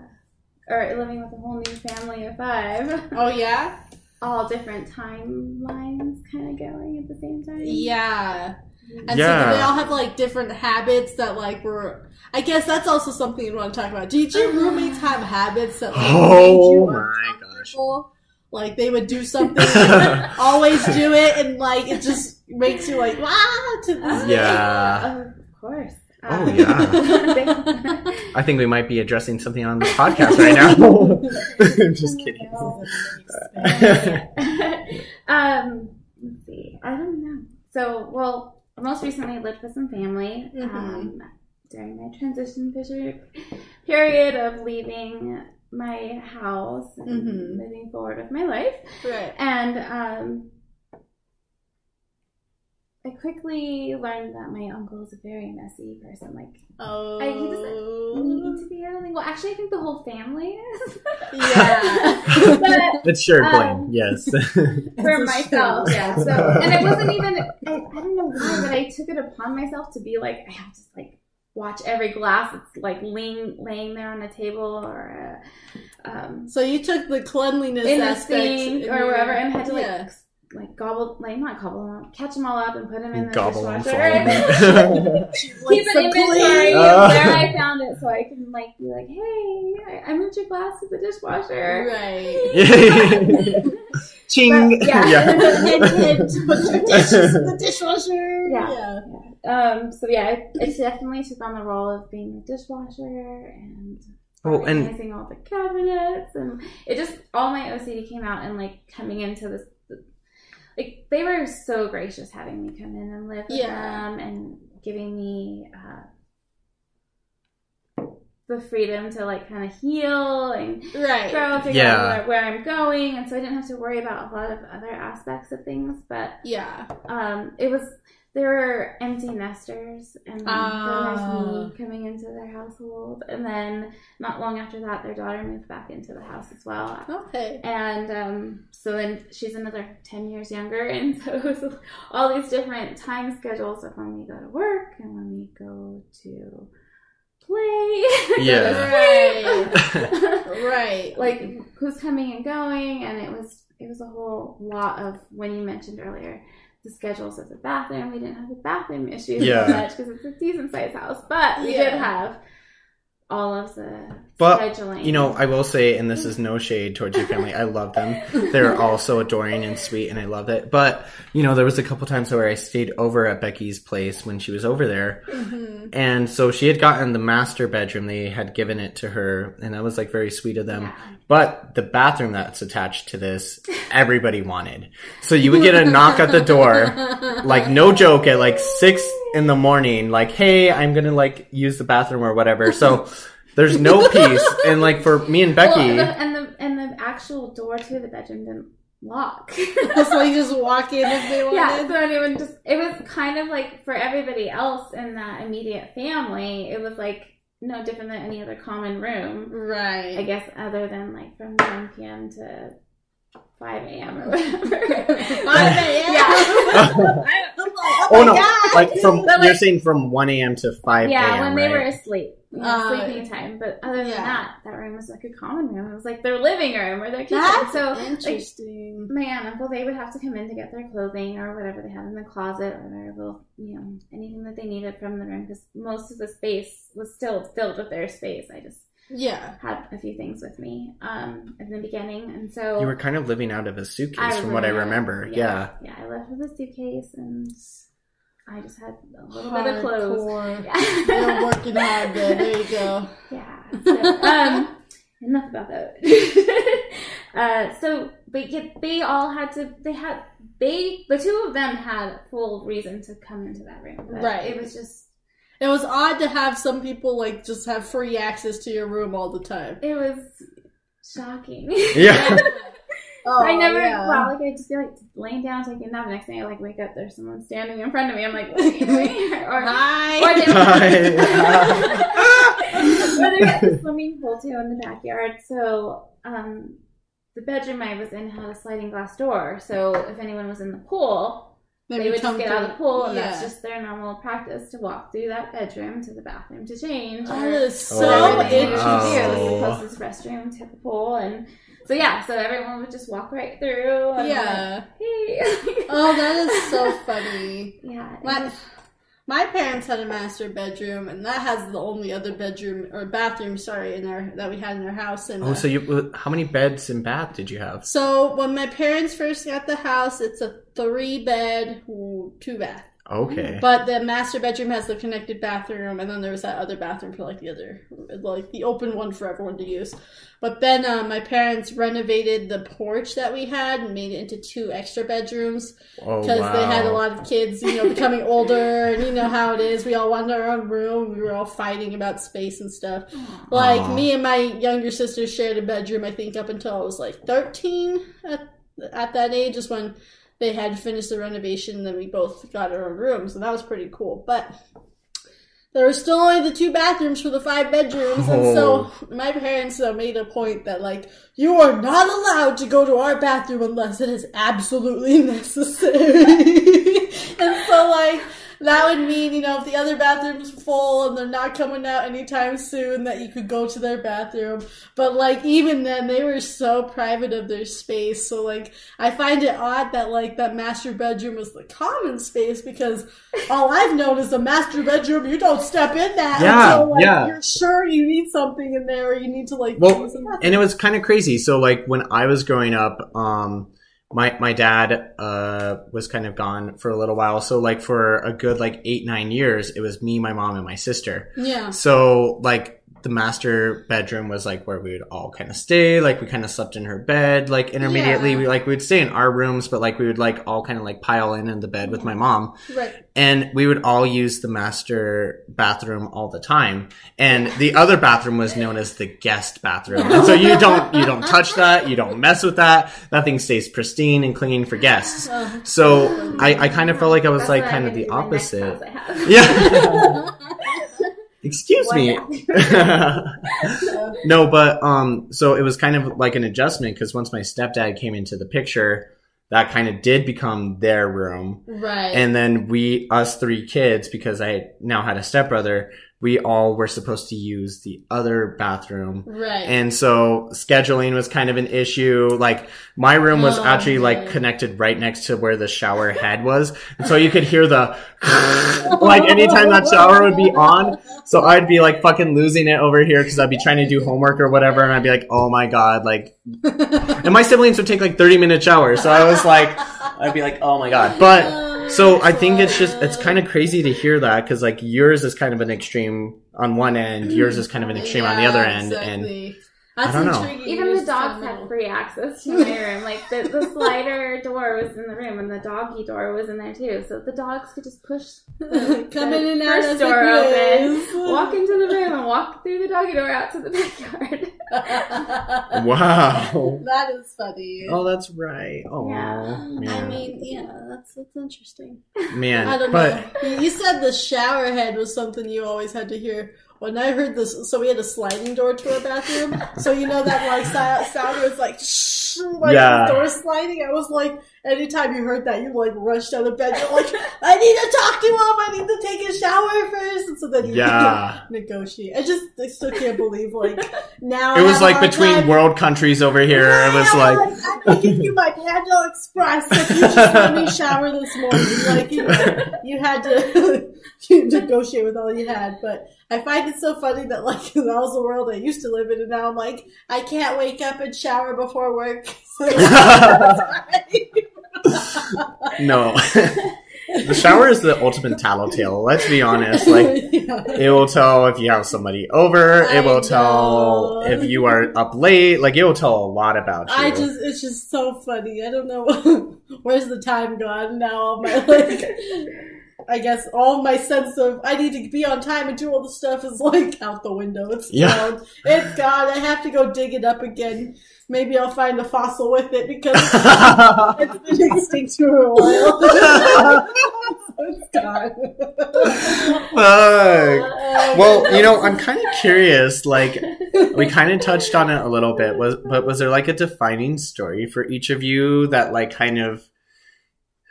or living with a whole new family of five. Oh yeah. All different timelines kind of going at the same time. Yeah. And Yeah. so they all have like different habits that like were. I guess that's also something you want to talk about. Did your roommates have habits that like, made oh you my gosh? Like they would do something, and always do it, and like it just makes you like ah to this day. Yeah. Of course. Oh, yeah. I think we might be addressing something on this podcast right now. Just kidding. um, let's see. I don't know. So, well, most recently I lived with some family Mhm. um, during my transition period of leaving my house and Mhm. moving forward with my life. Right. And um, I quickly learned that my uncle is a very messy person. Like, Oh. I- he doesn't need to be everything. Well, actually, I think the whole family is. Yeah. but It's shared blame, Um, yes. for myself, yeah. So, and it wasn't even. I, I don't know why, but I took it upon myself to be like, I have to like watch every glass that's like laying laying there on a table or uh, um, So you took the cleanliness in the aspect sink or your- wherever, and had to like Yeah. Like gobble, like not gobble them up, catch them all up and put them in the Gobble them dishwasher. all. Keep Like an inventory some of where I found it, so I can like be like, "Hey, I, I moved your glass to the dishwasher." Right. Ching! But, yeah. hint, hint, put your dishes in the dishwasher. Yeah. Um, so yeah, I, I definitely took on the role of being the dishwasher and Oh, and organizing all the cabinets, and it just all my OCD came out and like coming into this. Like they were so gracious having me come in and live with Yeah. them and giving me uh, the freedom to like kind of heal and Right. grow, figure Yeah. out where, where I'm going, and so I didn't have to worry about a lot of other aspects of things. But Yeah. um, it was there were empty nesters, and then Ah. there was me coming into their household, and then not long after that, their daughter moved back into the house as well. Okay. And um, so then she's another 10 years younger. And so it was all these different time schedules of when we go to work and when we go to play. Yeah. Right. Right. like who's coming and going. And it was, it was a whole lot of when you mentioned earlier the schedules of the bathroom. We didn't have the bathroom issues Yeah. so much because it's a decent sized house, but we did have all of the But, scheduling. You know, I will say, and this is no shade towards your family. I love them. They're all so adoring and sweet, and I love it. But you know, there was a couple times where I stayed over at Becky's place when she was over there, Mm-hmm. and so she had gotten the master bedroom. They had given it to her, and that was like very sweet of them. Yeah. But the bathroom that's attached to this, everybody wanted. So you would get a knock at the door, like no joke, at like six in the morning, like, "Hey, I'm gonna like use the bathroom or whatever." So. There's no peace, and like for me and Well, Becky, the, and the and the actual door to the bedroom didn't lock. so you just walk in if they yeah, so anyone just it was kind of like for everybody else in that immediate family, it was like no different than any other common room. Right. I guess other than like from 9 p.m. to 5 a.m. or whatever. 5 a.m. yeah. Oh, my no, God. like from But, you're like- saying from one a.m. to five Yeah, a.m. when they were asleep. You Uh, sleeping time. But other than yeah. that, that room was like a common room. It was like their living room or their kitchen. That's so like, interesting. my aunt and uncle they would have to come in to get their clothing or whatever they had in the closet or their little you know anything that they needed from the room because most of the space was still filled with their space i just yeah. had a few things with me um in the beginning and so You were kind of living out of a suitcase, from what I remember. Yeah. yeah i left with a suitcase and i just had a little bit of clothes Hardcore. yeah. You're working hard there. There you go. Yeah. So, um, enough about that. uh, so, but yet they all had to. They had they the two of them had full reason to come into that room. But Right. It was just It was odd to have some people like just have free access to your room all the time. it was shocking. Yeah. Oh, I never. yeah. Well, like I just feel like laying down taking a nap. Next thing I like wake up, there's someone standing in front of me. I'm like, what are you doing? here? Or Hi. Or they Hi. or they got the swimming pool too in the backyard. So um, the bedroom I was in had a sliding glass door. So if anyone was in the pool, they, would just come get out of the pool, and yeah. that's just their normal practice to walk through that bedroom to the bathroom to change. Oh, that or is oh, so Oh, whatever they needed. It was Oh. the closest restroom to the pool, and so yeah, so everyone would just walk right through. And Yeah. like, hey. Oh, that is so funny. yeah. it My, was- my parents had a master bedroom, and that has the only other bedroom or bathroom, sorry, in our that we had in our house. And oh, uh, so you? How many beds and bath did you have? so when my parents first got the house, it's a three bed, two bath. Okay. But the master bedroom has the connected bathroom, and then there was that other bathroom for like the other, like the open one for everyone to use. But then uh, my parents renovated the porch that we had and made it into two extra bedrooms Oh because wow. they had a lot of kids, you know, becoming older, and you know how it is. We all wanted our own room. We were all fighting about space and stuff. Like Aw. me and my younger sister shared a bedroom. I think up until I was like thirteen. At at that age is when they had finished the renovation. And then we both got our own rooms, and that was pretty cool. But there were still only the two bathrooms for the five bedrooms, and so my parents uh, made a point that like you are not allowed to go to our bathroom unless it is absolutely necessary. and so like that would mean, you know, if the other bathroom's full and they're not coming out anytime soon, that you could go to their bathroom. But like even then, they were so private of their space. So like I find it odd that like that master bedroom was the common space because all I've known is the master bedroom. You don't step in that Yeah, until like yeah. you're sure you need something in there, or you need to like. Well, and it was kind of crazy. So like when I was growing up, um, my my dad uh was kind of gone for a little while. So like for a good like eight nine years, it was me, my mom, and my sister. yeah. So like the master bedroom was like where we would all kind of stay. Like we kind of slept in her bed. Like intermediately, Yeah. we like we would stay in our rooms, but like we would like all kind of like pile in in the bed with my mom. Right. and we would all use the master bathroom all the time. And the other bathroom was known as the guest bathroom. And so you don't you don't touch that. You don't mess with that. That thing stays pristine and clean for guests. Oh, so i, I kind of felt like i was That's like kind I'm of the gonna do my next opposite. house yeah excuse me. No but um so it was kind of like an adjustment because once my stepdad came into the picture that kind of did become their room. Right. and then we us three kids because i now had a stepbrother we all were supposed to use the other bathroom. Right. And so scheduling was kind of an issue. Like my room was Oh, actually like connected right next to where the shower head was. And so you could hear the like anytime that shower would be on. So I'd be like fucking losing it over here because I'd be trying to do homework or whatever. And I'd be like, oh my God, like, and my siblings would take like 30 minute showers. So I was like, I'd be like, oh my God. But oh, so I think it's just, it's kind of crazy to hear that because like yours is kind of an extreme on one end, yours is kind of an extreme on the other end. And exactly. That's I don't know. intriguing. Even the dogs kinda had free access to my room. Like the, the slider door was in the room, and the doggy door was in there too. So the dogs could just push the, Come the in and out first as door open, walk into the room, and walk through the doggy door out to the backyard. wow. that is funny. Oh, that's right. Oh, Yeah. man. I mean, yeah, that's that's interesting. man. I don't but know. You said the shower head was something you always had to hear. When I heard this, so we had a sliding door to our bathroom. So you know that like sound it's like shh, like Yeah. the door sliding. I was like, anytime you heard that, you like rushed out of bed. You're like, I need to talk to him. I need to take a shower first. And so then you Yeah. negotiate. I just I still can't believe like now it was like between time- world countries over here. It was yeah, like, I can give you my Panda Express if you just let me shower this morning. Like you, you had to you negotiate with all you had. But I find it so funny that like that was the world I used to live in, and now I'm like I can't wake up and shower before work. no. the shower is the ultimate tattletale. Let's be honest. Like, Yeah. it will tell if you have somebody over. I It will tell if you are up late. Like, it will tell a lot about you. I just it's just so funny. I don't know where's the time gone now. All my like, I guess all my sense of I need to be on time and do all the stuff is like out the window. It's Yeah. gone. It's gone. I have to go dig it up again. Maybe I'll find a fossil with it because it's been extinct for a while. it's gone. Fuck. Well, you know, I'm kind of curious. Like, we kind of touched on it a little bit. Was but was there like a defining story for each of you that like kind of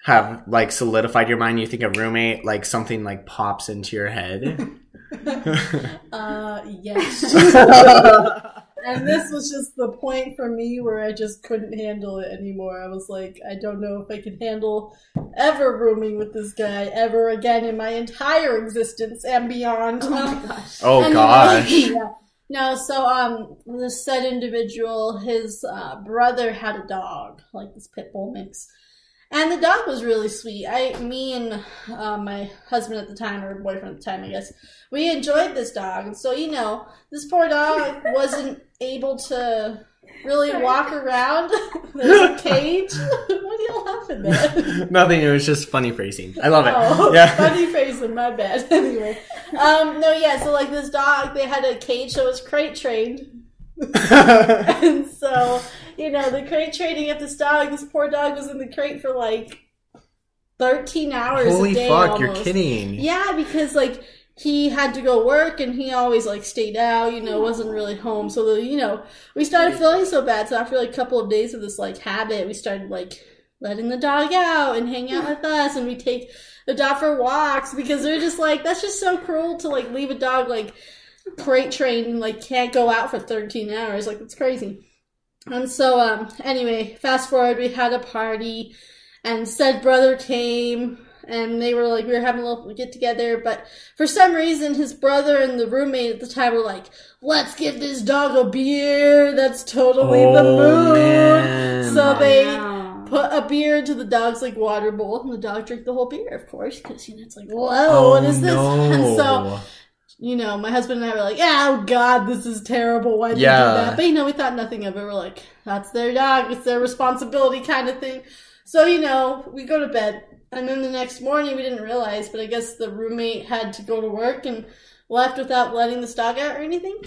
have like solidified your mind? You think a roommate, like something like pops into your head. uh, yes. And this was just the point for me where I just couldn't handle it anymore. I was like, I don't know if I can handle ever rooming with this guy ever again in my entire existence and beyond. Oh my gosh. oh Anyway, gosh. yeah. No, so um, this said individual, his uh, brother had a dog, like this pit bull mix, and the dog was really sweet. I, me, and uh, my husband at the time, or boyfriend at the time, I guess, we enjoyed this dog. And so, you know, this poor dog wasn't able to really Sorry. walk around. There's a cage. what are you laughing at? Nothing. It was just funny phrasing. I love it. Oh, yeah. funny phrasing. my bad. anyway, um, no, yeah. So like this dog, they had a cage that was crate trained, and so you know the crate training of this dog. This poor dog was in the crate for like thirteen hours. Holy a day fuck! You're almost. kidding. Yeah, because like he had to go work and he always like stayed out, you know, wasn't really home. So the, you know, we started feeling so bad. So after like a couple of days of this like habit, we started like letting the dog out and hang out with us and we take the dog for walks because they're just like that's just so cruel to like leave a dog like crate trained and like can't go out for 13 hours. Like it's crazy. And so um anyway, fast forward, we had a party and said brother came and they were like we were having a little get together but for some reason his brother and the roommate at the time were like let's give this dog a beer that's totally the Oh, mood man. so they Wow. put a beer into the dog's like water bowl and the dog drank the whole beer of course because you know it's like whoa Oh, what is this no. and so you know my husband and i were like oh god this is terrible why did Yeah. you do that but you know we thought nothing of it we're like that's their dog it's their responsibility kind of thing so you know we go to bed and then the next morning we didn't realize but i guess the roommate had to go to work and left without letting this dog out or anything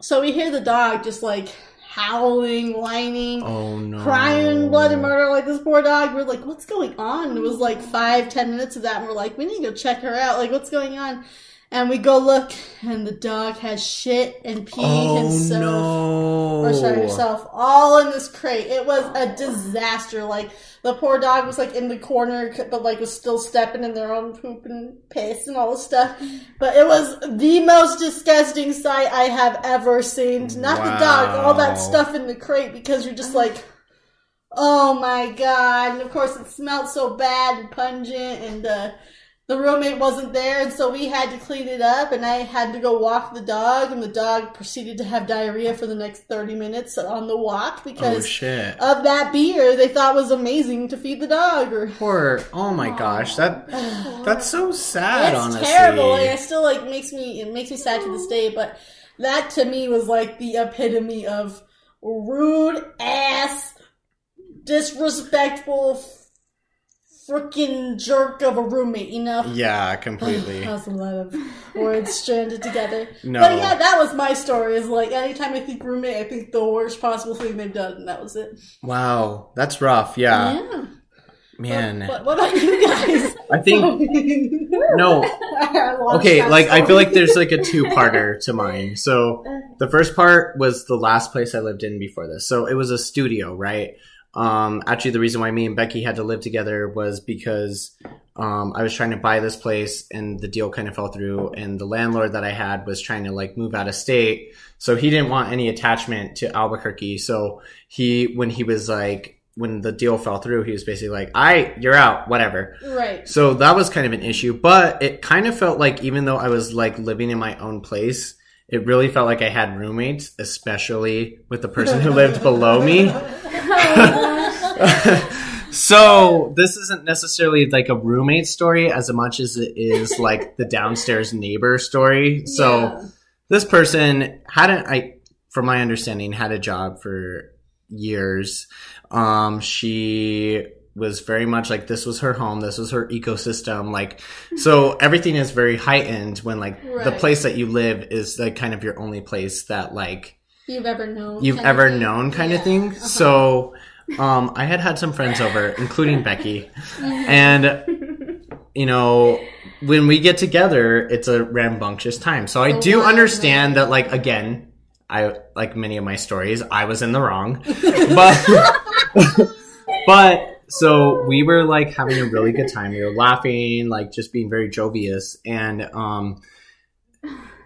so we hear the dog just like howling whining oh no. crying blood and murder like this poor dog. We're like, what's going on? It was like five, ten minutes of that, and we're like, we need to go check her out. Like, what's going on? And we go look, and the dog has shit and pee Oh himself no! or sorry, herself all in this crate. It was a disaster. Like the poor dog was like in the corner, but like was still stepping in their own poop and piss and all this stuff. But it was the most disgusting sight I have ever seen. Not the dog, all that stuff in the crate because you're just like. Oh my god! And of course, it smelled so bad and pungent, and uh, the roommate wasn't there, and so we had to clean it up. And I had to go walk the dog, and the dog proceeded to have diarrhea for the next thirty minutes on the walk Oh because shit! of that beer they thought was amazing to feed the dog. Or Poor. Oh my gosh, that that's so sad. it's honestly, terrible. Like, it still like makes me it makes me sad to this day. But that to me was like the epitome of rude ass, disrespectful, freaking jerk of a roommate. You know. yeah, completely. That was a lot of words stranded together. No. But yeah, that was my story. Is like anytime I think roommate, I think the worst possible thing they've done, and that was it. Wow, that's rough. Yeah, yeah. man. What, what about you guys? I think no. Okay, like I feel like there's like a two-parter to mine. So the first part was the last place I lived in before this. So it was a studio, right? Um, actually, the reason why me and Becky had to live together was because um, I was trying to buy this place and the deal kind of fell through. And the landlord that I had was trying to like move out of state, so he didn't want any attachment to Albuquerque. So he, when he was like, when the deal fell through, he was basically like, "I, you're out, whatever." right. So that was kind of an issue, but it kind of felt like even though I was like living in my own place, it really felt like I had roommates, especially with the person who lived below me. so this isn't necessarily like a roommate story as much as it is like the downstairs neighbor story. So Yeah. this person hadn't I from my understanding had a job for years. Um she was very much like this was her home, this was her ecosystem like so everything is very heightened when like the place that you live is like kind of your only place that like you've ever known. you've ever known kind of thing. Uh-huh. So um I had had some friends over including Becky and you know when we get together it's a rambunctious time. So I A do lot, understand that like again I like many of my stories I was in the wrong. But but so we were like having a really good time. We were laughing, like just being very jovious and um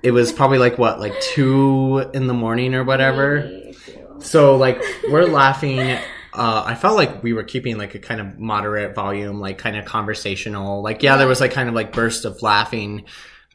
it was probably like what like 2 in the morning or whatever. So like we're laughing. Uh, I felt like we were keeping like a kind of moderate volume, like kind of conversational. Like yeah, there was like kind of like burst of laughing,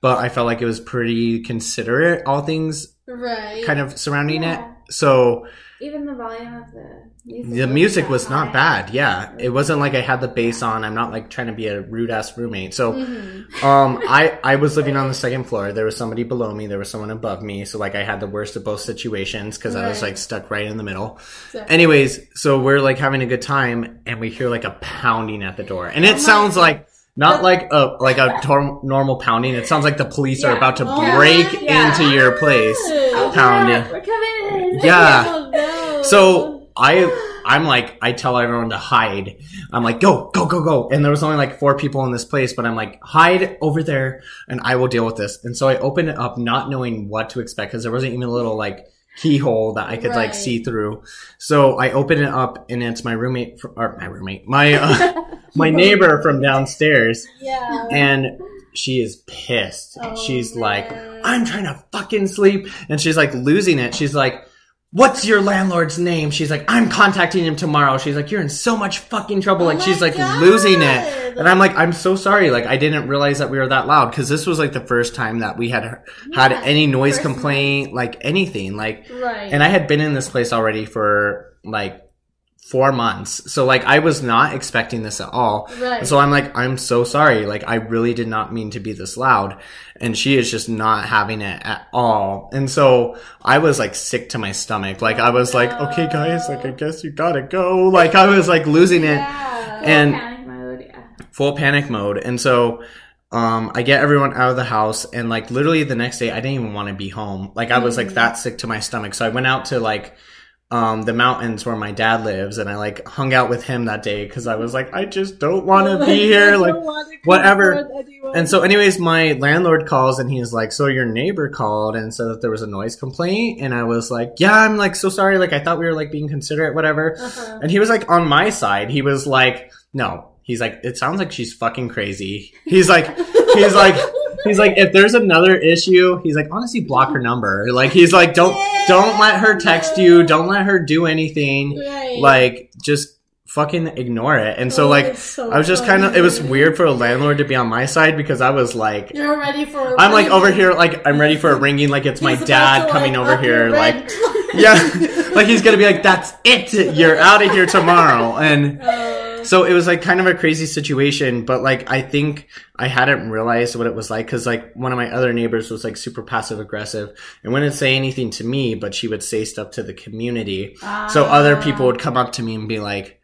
but I felt like it was pretty considerate. All things Right. kind of surrounding Yeah. it. So Even the volume of the music. the music was not bad. Yeah, it wasn't like I had the bass on. I'm not like trying to be a rude ass roommate. So Mhm. um, I I was living on the second floor. There was somebody below me. There was someone above me. So like I had the worst of both situations because I was like stuck right in the middle. So- Anyways, so we're like having a good time, and we hear like a pounding at the door, and it Oh sounds God. like not like a like a tor- normal pounding. It sounds like the police are about to Oh break God. into your place. Oh, Pounding. We're coming in. Yeah. Oh, no. So I I'm like I tell everyone to hide. I'm like go go go go. And there was only like four people in this place, but I'm like hide over there, and I will deal with this. And so I opened it up, not knowing what to expect because there wasn't even a little like keyhole that I could like see through. So I open it up, and it's my roommate fr- or my roommate, my uh, my neighbor from downstairs, yeah. and she is pissed. Oh, she's like. I'm trying to fucking sleep. And she's like losing it. She's like, What's your landlord's name? She's like, I'm contacting him tomorrow. She's like, You're in so much fucking trouble. Oh like, my she's like God. losing it. And I'm like, I'm so sorry. Like, I didn't realize that we were that loud because this was like the first time that we had had Yeah, any noise complaint, like anything. Like, right. and I had been in this place already for like four months. So, like, I was not expecting this at all. right. So I'm like, I'm so sorry. Like, I really did not mean to be this loud. And she is just not having it at all. And so I was like sick to my stomach. Like, I was like, okay, guys, like, I guess you gotta go. Like, I was like losing it, yeah. and- Panic mode, yeah. full panic mode. And so, um, I get everyone out of the house and like literally the next day, I didn't even want to be home. Like, I was like Mhm. that sick to my stomach. So I went out to like, um, the mountains where my dad lives, and I like hung out with him that day because I was like, I just don't want to be here, like whatever. And so, anyways, my landlord calls and he's like, "So your neighbor called and said that there was a noise complaint." And I was like, "Yeah, I'm like so sorry. Like I thought we were like being considerate, whatever." Uh-huh. And he was like on my side. He was like, "No." He's like, "It sounds like she's fucking crazy." He's like, he's like, he's like, if there's another issue, he's like, honestly, block her number. Like he's like, don't don't let her text you. Don't let her do anything. Right. Like just fucking ignore it. And so Oh, like. so I was just kind of. It was weird for a landlord to be on my side because I was like, You're ready for. a I'm like over here, like I'm ready for a ringing, like it's my He's about dad to, coming like, over here, like yeah, like he's gonna be like, "That's it, you're out of here tomorrow." And Uh, so it was like kind of a crazy situation, but like I think I hadn't realized what it was like because like one of my other neighbors was like super passive aggressive and wouldn't say anything to me, but she would say stuff to the community. So other people would come up to me and be like,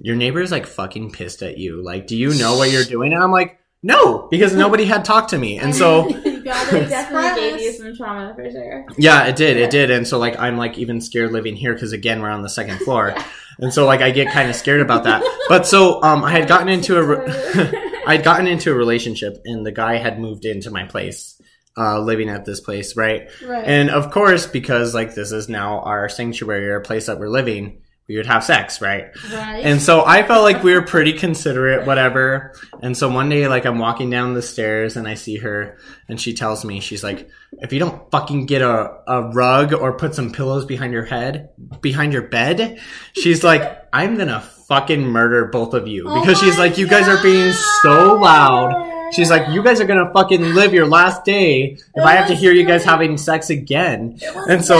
"Your neighbor's like fucking pissed at you. Like, do you know what you're doing?" And I'm like, "No," because nobody had talked to me, and so. you gotta It definitely gave you some trauma for sure. Yeah, it did. It did. And so like I'm like even scared living here because again we're on the second floor, and so like I get kind of scared about that. But so um I had gotten into a re- I had gotten into a relationship and the guy had moved into my place, uh, living at this place, right? Right. And of course because like this is now our sanctuary or place that we're living, we would have sex, right? right. And so I felt like we were pretty considerate, whatever. And so one day, like, I'm walking down the stairs and I see her and she tells me, she's like, if you don't fucking get a, a rug or put some pillows behind your head, behind your bed, she's like, I'm gonna fucking murder both of you. Oh Because she's like, you guys are being so loud. She's like, you guys are gonna fucking live your last day if I have to hear you guys having sex again. And so.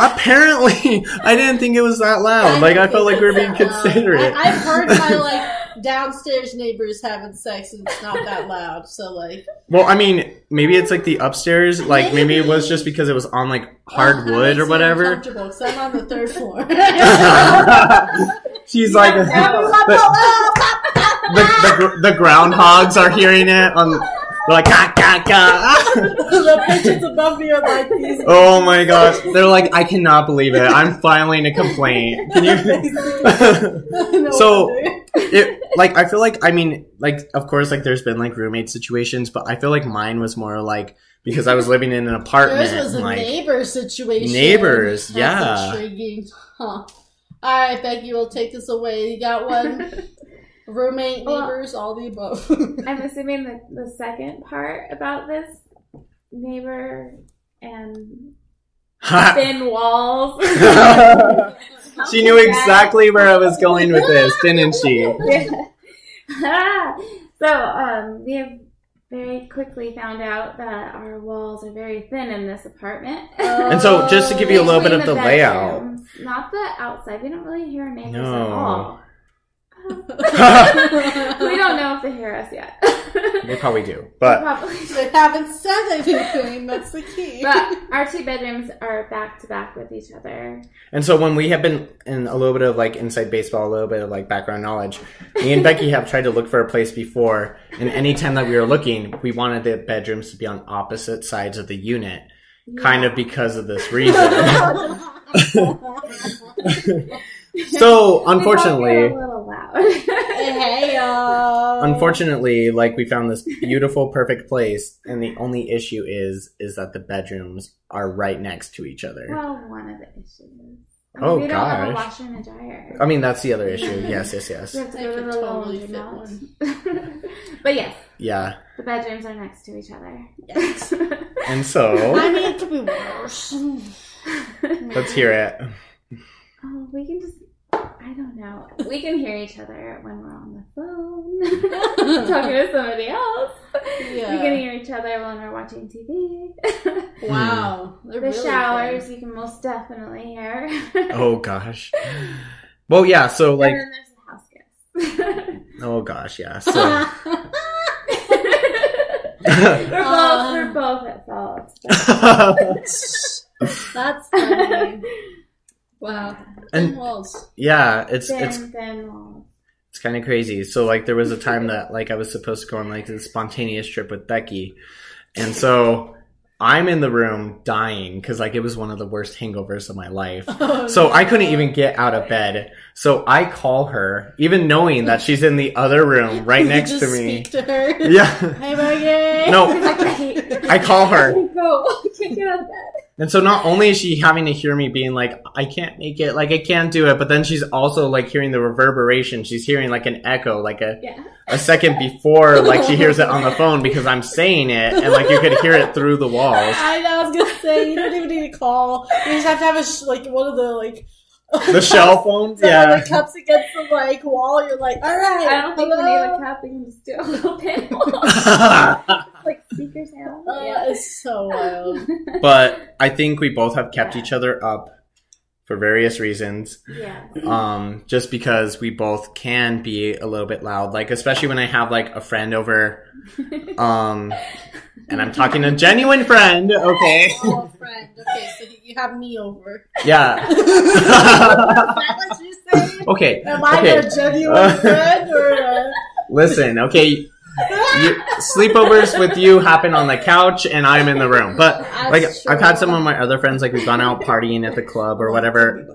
Apparently, I didn't think it was that loud. Like, I felt like we were being considerate. I, I've heard my like downstairs neighbors having sex and it's not that loud. So like Well, I mean, maybe it's like the upstairs. Like maybe it was just because it was on like hard that wood makes or me whatever. uncomfortable, 'cause I'm on the third floor. She's like the, the, the, the groundhogs are hearing it on. They're like ka ka ka. the pigeons above me are like these. Oh my gosh! They're like, I cannot believe it. I'm filing a complaint. Can you? No So- it like I feel like I mean like of course like there's been like roommate situations, but I feel like mine was more like because I was living in an apartment. Yours was a like, neighbor situation. Neighbors, That's yeah. intriguing. Huh. All right, Becky, we'll take this away. You got one. Roommate, Well- neighbors, all the above. I'm assuming that the second part about this neighbor and thin walls. she knew exactly where I was going with this, didn't she? so um, we have very quickly found out that our walls are very thin in this apartment. And so, just to give you a little bit of Between the layout. bedrooms, not the outside. We don't really hear our neighbors No. at all. we don't know if they hear us yet. They probably do, but Probably. They haven't said anything. That's the key. But our two bedrooms are back to back with each other. and so when we have been in a little bit of like inside baseball, a little bit of like background knowledge, me and Becky have tried to look for a place before, and any time that we were looking, we wanted the bedrooms to be on opposite sides of the unit, kind of because of this reason. So unfortunately. a little loud. hey, y'all. Unfortunately, like we found this beautiful, perfect place, and the only issue is is that the bedrooms are right next to each other. well, one of the issues. I Oh, we don't have a washer and a dryer. I mean, that's the other issue. Yes, yes, yes. We have to go to the totally fit laundromat. but yes, Yeah, the bedrooms are next to each other. Yes. and so I mean, it could be worse. let's hear it. Oh, we can just. I. We can hear each other when we're on the phone, talking to somebody else. Yeah. We can hear each other when we're watching TV. Wow. They're the really showers, good. you can most definitely hear. Oh gosh. Well, yeah. So like, and then there's the house guests. oh gosh, yeah. So we're both Uh. we're both at fault. That's funny. Wow. And- walls. yeah, it's Thin, it's thin walls. it's kind of crazy. So like there was a time that like I was supposed to go on like a spontaneous trip with Becky, and so I'm in the room dying because like it was one of the worst hangovers of my life. Oh, So I couldn't even get out of bed. So I call her, even knowing that she's in the other room right You next just to me. Speak to her. Yeah. Hey, Maggie. No, I I call her. can't go. I can't get out of bed. And so not only is she having to hear me being like, I can't make it, like I can't do it, but then she's also like hearing the reverberation. She's hearing like an echo, like a, Yeah. a second before like she hears it on the phone because I'm saying it and like you could hear it through the walls. I know. I was gonna say you don't even need to call. You just have to have a sh- like one of the like The shell phones, the yeah. the cups against the like wall. You're like, all right. I don't think we need hello?" a cup. We can just do a little panel. like speaker sound. Uh, it's so wild. but I think we both have kept each other up for various reasons. Yeah. Um, just because we both can be a little bit loud, like especially when I have like a friend over. Um, and I'm talking to a genuine friend, okay? Oh, friend. Okay, so you have me over. Yeah. Is that what you say? okay. Am I Okay. a genuine Uh, friend or? A... Listen, okay. You, sleepovers with you happen on the couch and I'm in the room. But like That's I've had some of my other friends like we've gone out partying at the club or whatever and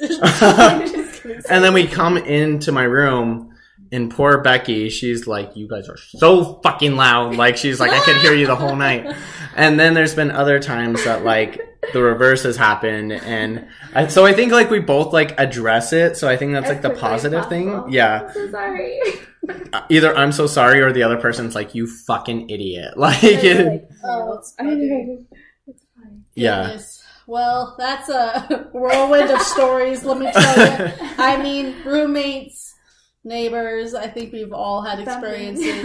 and then we come into my room and poor Becky, she's like, You guys are so fucking loud. Like she's like, I could hear you the whole night. And then there's been other times that like the reverse has happened and I, so I think like we both like address it. So I think that's like the quickly as positive thing. Yeah. I'm so sorry. Uh, Either I'm so sorry or the other person's like, You fucking idiot. Like, Like, Oh, it's I funny. It's fine. yeah. Goodness. Well, that's a whirlwind of stories, let me tell you. I mean, roommates, neighbors, I think we've all had experiences.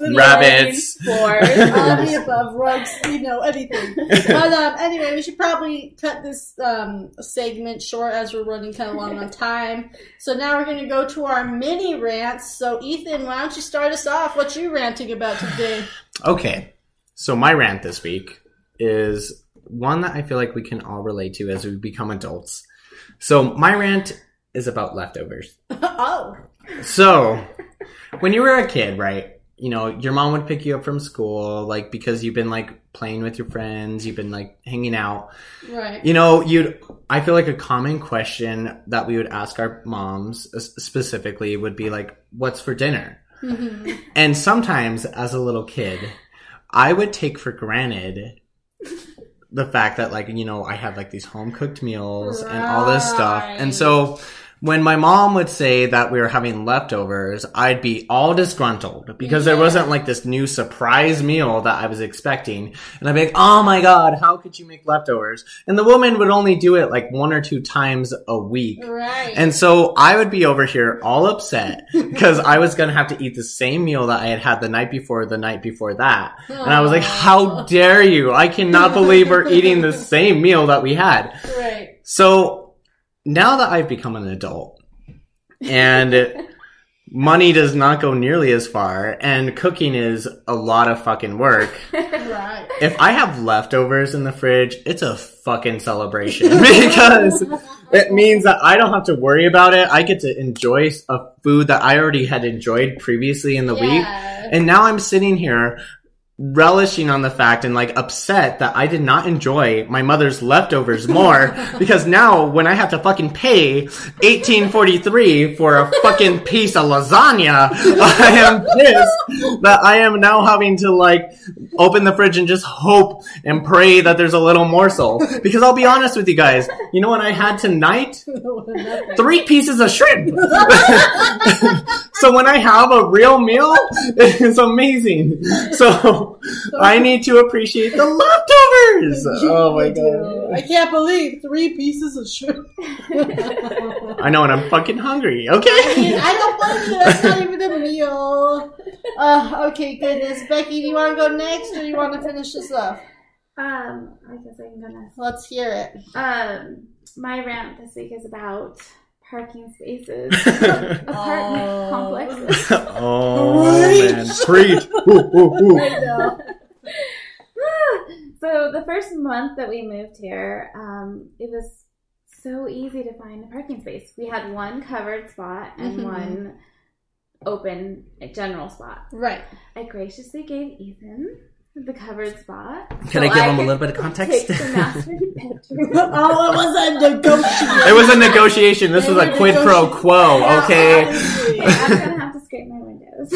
Rabbits. Floors. All the above, rugs, you know, anything. But um, anyway, we should probably cut this um, segment short as we're running kind of long on time. So now we're going to go to our mini rants. So, Ethan, why don't you start us off? What you ranting about today? Okay. So my rant this week is one that I feel like we can all relate to as we become adults. So my rant is about leftovers. oh, So when you were a kid, right? You know, your mom would pick you up from school, like because you've been like playing with your friends, you've been like hanging out. right. You know, you'd. I feel like a common question that we would ask our moms uh, specifically would be like, "What's for dinner?" Mhm. And sometimes, as a little kid, I would take for granted the fact that, like, you know, I had like these home cooked meals and all this stuff. And so when my mom would say that we were having leftovers, I'd be all disgruntled because there wasn't like this new surprise meal that I was expecting. And I'd be like, oh my God, how could you make leftovers? And the woman would only do it like one or two times a week. Right. And so I would be over here all upset because I was going to have to eat the same meal that I had had the night before, the night before that. And I was like, how dare you? I cannot believe we're eating the same meal that we had. Right. So now that I've become an adult and money does not go nearly as far and cooking is a lot of fucking work. Right. If I have leftovers in the fridge, it's a fucking celebration because it means that I don't have to worry about it. I get to enjoy a food that I already had enjoyed previously in the week. And now I'm sitting here relishing on the fact and like upset that I did not enjoy my mother's leftovers more because now when I have to fucking pay 1843 for a fucking piece of lasagna, I am pissed that I am now having to like open the fridge and just hope and pray that there's a little morsel. Because I'll be honest with you guys, you know what I had tonight? Three pieces of shrimp. so when I have a real meal, it's amazing. So I need to appreciate the leftovers. Oh my god. I can't believe three pieces of shrimp. I know, and I'm fucking hungry. I mean, Okay. I don't blame you. That's not even a meal. Uh, okay, goodness. Becky, do you want to go next or do you want to finish this up? Um, I guess I can go next. Let's hear it. Um, my rant this week is about parking spaces, apartment Oh. complexes. oh Preach. man, preach. Ooh, ooh, ooh. I know. so the first month that we moved here, um, it was so easy to find a parking space. We had one covered spot and Mhm. one open general spot. Right. I graciously gave Ethan the covered spot. Can I give them a little bit of context? Take the master bedroom. Oh, it was a negotiation. It was a negotiation. This They was a were quid pro quo, Yeah, okay? honestly. Okay, I'm gonna have to scrape my windows.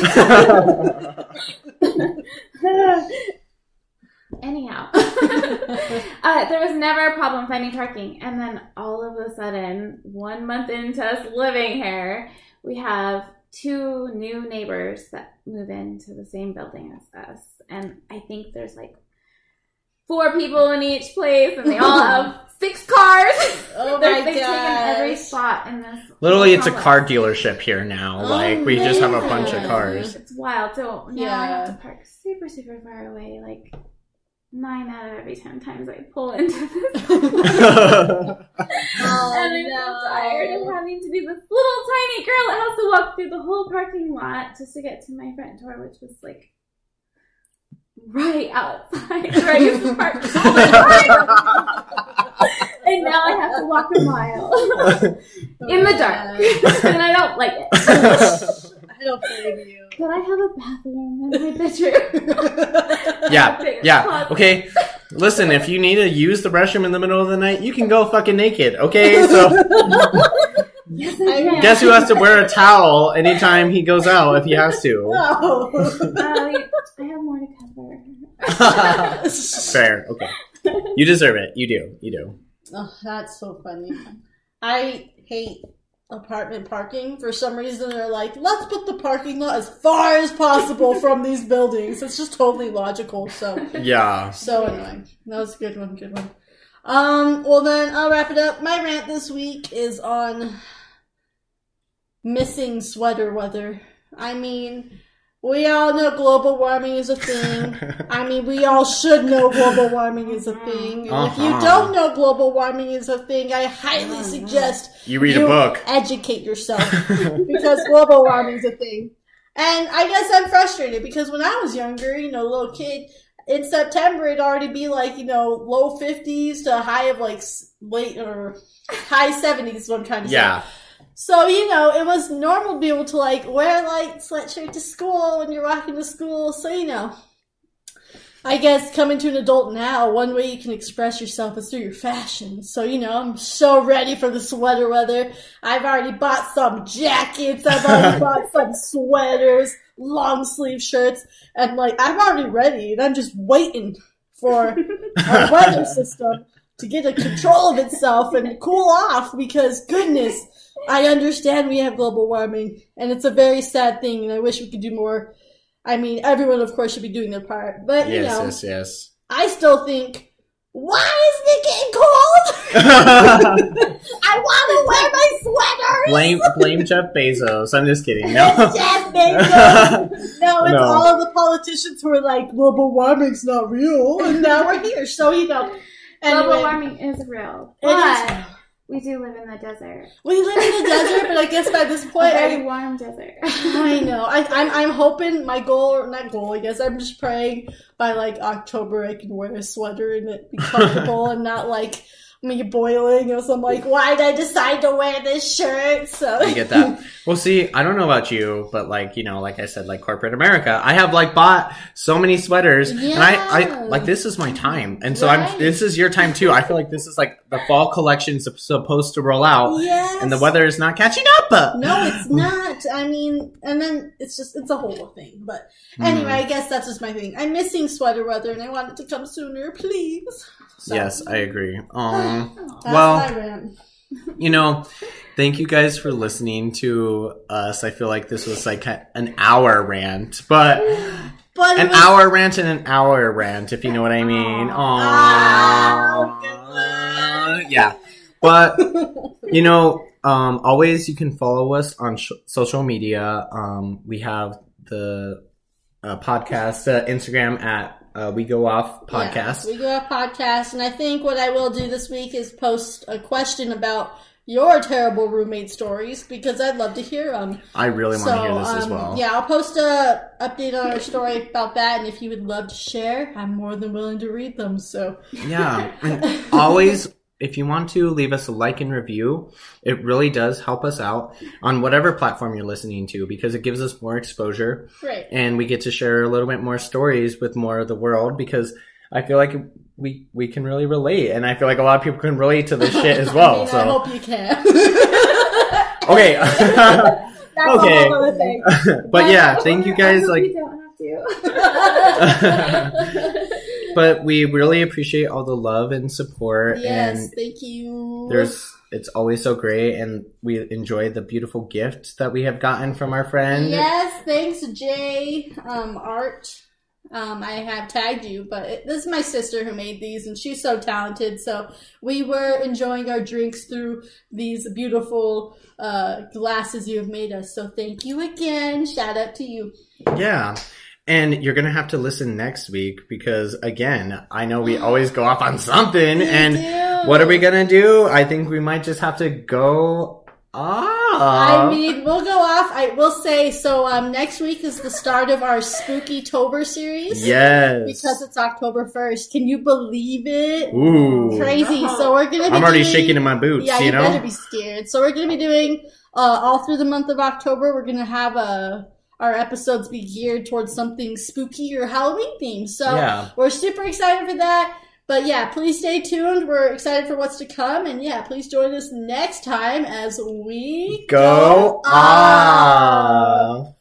Anyhow, uh, there was never a problem finding parking, and then all of a sudden, one month into us living here, we have two new neighbors that move into the same building as us, and I think there's like four people in each place, and they all have six cars. Oh They're- my They've taken every spot in this. Literally, it's a car dealership here now. Oh, Like, we just have a bunch of cars. It's wild. So yeah, I have to park super, super far away. Like nine out of every ten times I pull into this. Oh, and I'm so tired of having to be this little tiny girl that has to walk through the whole parking lot just to get to my front door, which was like right outside where I used to park all the time. and now I have to walk a mile in the dark, and I don't like it. I don't blame you. But I have a bathroom in my bedroom. yeah, yeah. Okay, listen, if you need to use the restroom in the middle of the night, you can go fucking naked, okay? So, Yes, I I guess who has to wear a towel anytime he goes out if he has to? No. Uh, I have more to cover. Fair, okay. You deserve it. You do. You do. Oh, that's so funny. I hate apartment parking. For some reason, they're like, let's put the parking lot as far as possible from these buildings. It's just totally logical. So, Yeah. so anyway, that was a good one. Good one. Um. Well, then I'll wrap it up. My rant this week is on missing sweater weather. I mean, we all know global warming is a thing. I mean, we all should know global warming is a thing. And if you Uh-huh. don't know global warming is a thing, I highly suggest You read a book. educate yourself because global warming is a thing. And I guess I'm frustrated because when I was younger, you know, little kid, in September it'd already be like, you know, low 50s to a high of like late or high 70s is what I'm trying to say. So, you know, it was normal to be able to like wear a light sweatshirt to school when you're walking to school. So, you know, I guess coming to an adult now, one way you can express yourself is through your fashion. So, you know, I'm so ready for the sweater weather. I've already bought some jackets. I've already bought some sweaters, long sleeve shirts, and like, I'm already ready and I'm just waiting for our weather system to get a control of itself and cool off because goodness, I understand we have global warming and it's a very sad thing and I wish we could do more. I mean, everyone of course should be doing their part, but you Yes, know, yes, yes. I still think, why is it getting cold? I want to wear my sweater. blame blame Jeff Bezos. I'm just kidding. No. It's Jeff Bezos. No, it's No. all of the politicians who are like, global warming's not real, and now we're here. So, you know. Global warming is real, it is- but we do live in the desert. we live in the desert, but I guess by this A point, very I, warm desert. I know. I, I'm, I'm hoping my goal, or not goal, I guess, I'm just praying by like October I can wear a sweater and it be comfortable and not like me boiling. Or so I'm like, why did I decide to wear this shirt? So I get that. Well, see, I don't know about you, but like you know, like I said, like corporate America, I have like bought so many sweaters, and I, I like this is my time, and so I'm. This is your time too. I feel like this is like the fall collection's sup- supposed to roll out, yes. and the weather is not catching up. No, it's not. I mean, and then it's just it's a whole thing. But Hmm. anyway, I guess that's just my thing. I'm missing sweater weather, and I want it to come sooner, please. So, Yes, I agree. Um, well, you know, thank you guys for listening to us. I feel like this was like an hour rant, but But an was- hour rant and an hour rant, if you know what I mean. Ah, good Aww. Yeah. But, you know, um, always you can follow us on sh- social media. Um, we have the uh, podcast, uh, Instagram at uh, We Go Off Yeah, Podcast. we go off podcast, and I think what I will do this week is post a question about your terrible roommate stories because I'd love to hear them. I really want to hear this as um, well. Yeah, I'll post a update on our story about that, and if you would love to share, I'm more than willing to read them. So Yeah. Always if you want to leave us a like and review, it really does help us out on whatever platform you're listening to because it gives us more exposure Right. and we get to share a little bit more stories with more of the world because I feel like we we can really relate and I feel like a lot of people can relate to this shit as I, well. mean, I so hope you can. okay. That's Okay. a whole other thing. but yeah, thank you I guys like you don't have to. But we really appreciate all the love and support yes, and thank you. there's it's always so great and we enjoy the beautiful gift that we have gotten from our friend Yes, thanks, Jay. Um, Art. Um, I have tagged you, but it, this is my sister who made these, and she's so talented. So we were enjoying our drinks through these beautiful uh, glasses you have made us. So thank you again. Shout out to you. yeah and you're gonna have to listen next week because again i know we always go off on something We and do. what are we gonna do i think we might just have to go off. I mean, we'll go off. I will say so. Um, next week is the start of our Spooky Tober series. yes because it's October first. Can you believe it? ooh Crazy. No. So we're gonna. Be i'm already doing- shaking in my boots Yeah, you you know better be scared. So we're gonna be doing uh, all through the month of October. We're gonna have uh, our episodes be geared towards something spooky or Halloween themed. So yeah we're super excited for that. But yeah, please stay tuned. We're excited for what's to come, and yeah, please join us next time as we go off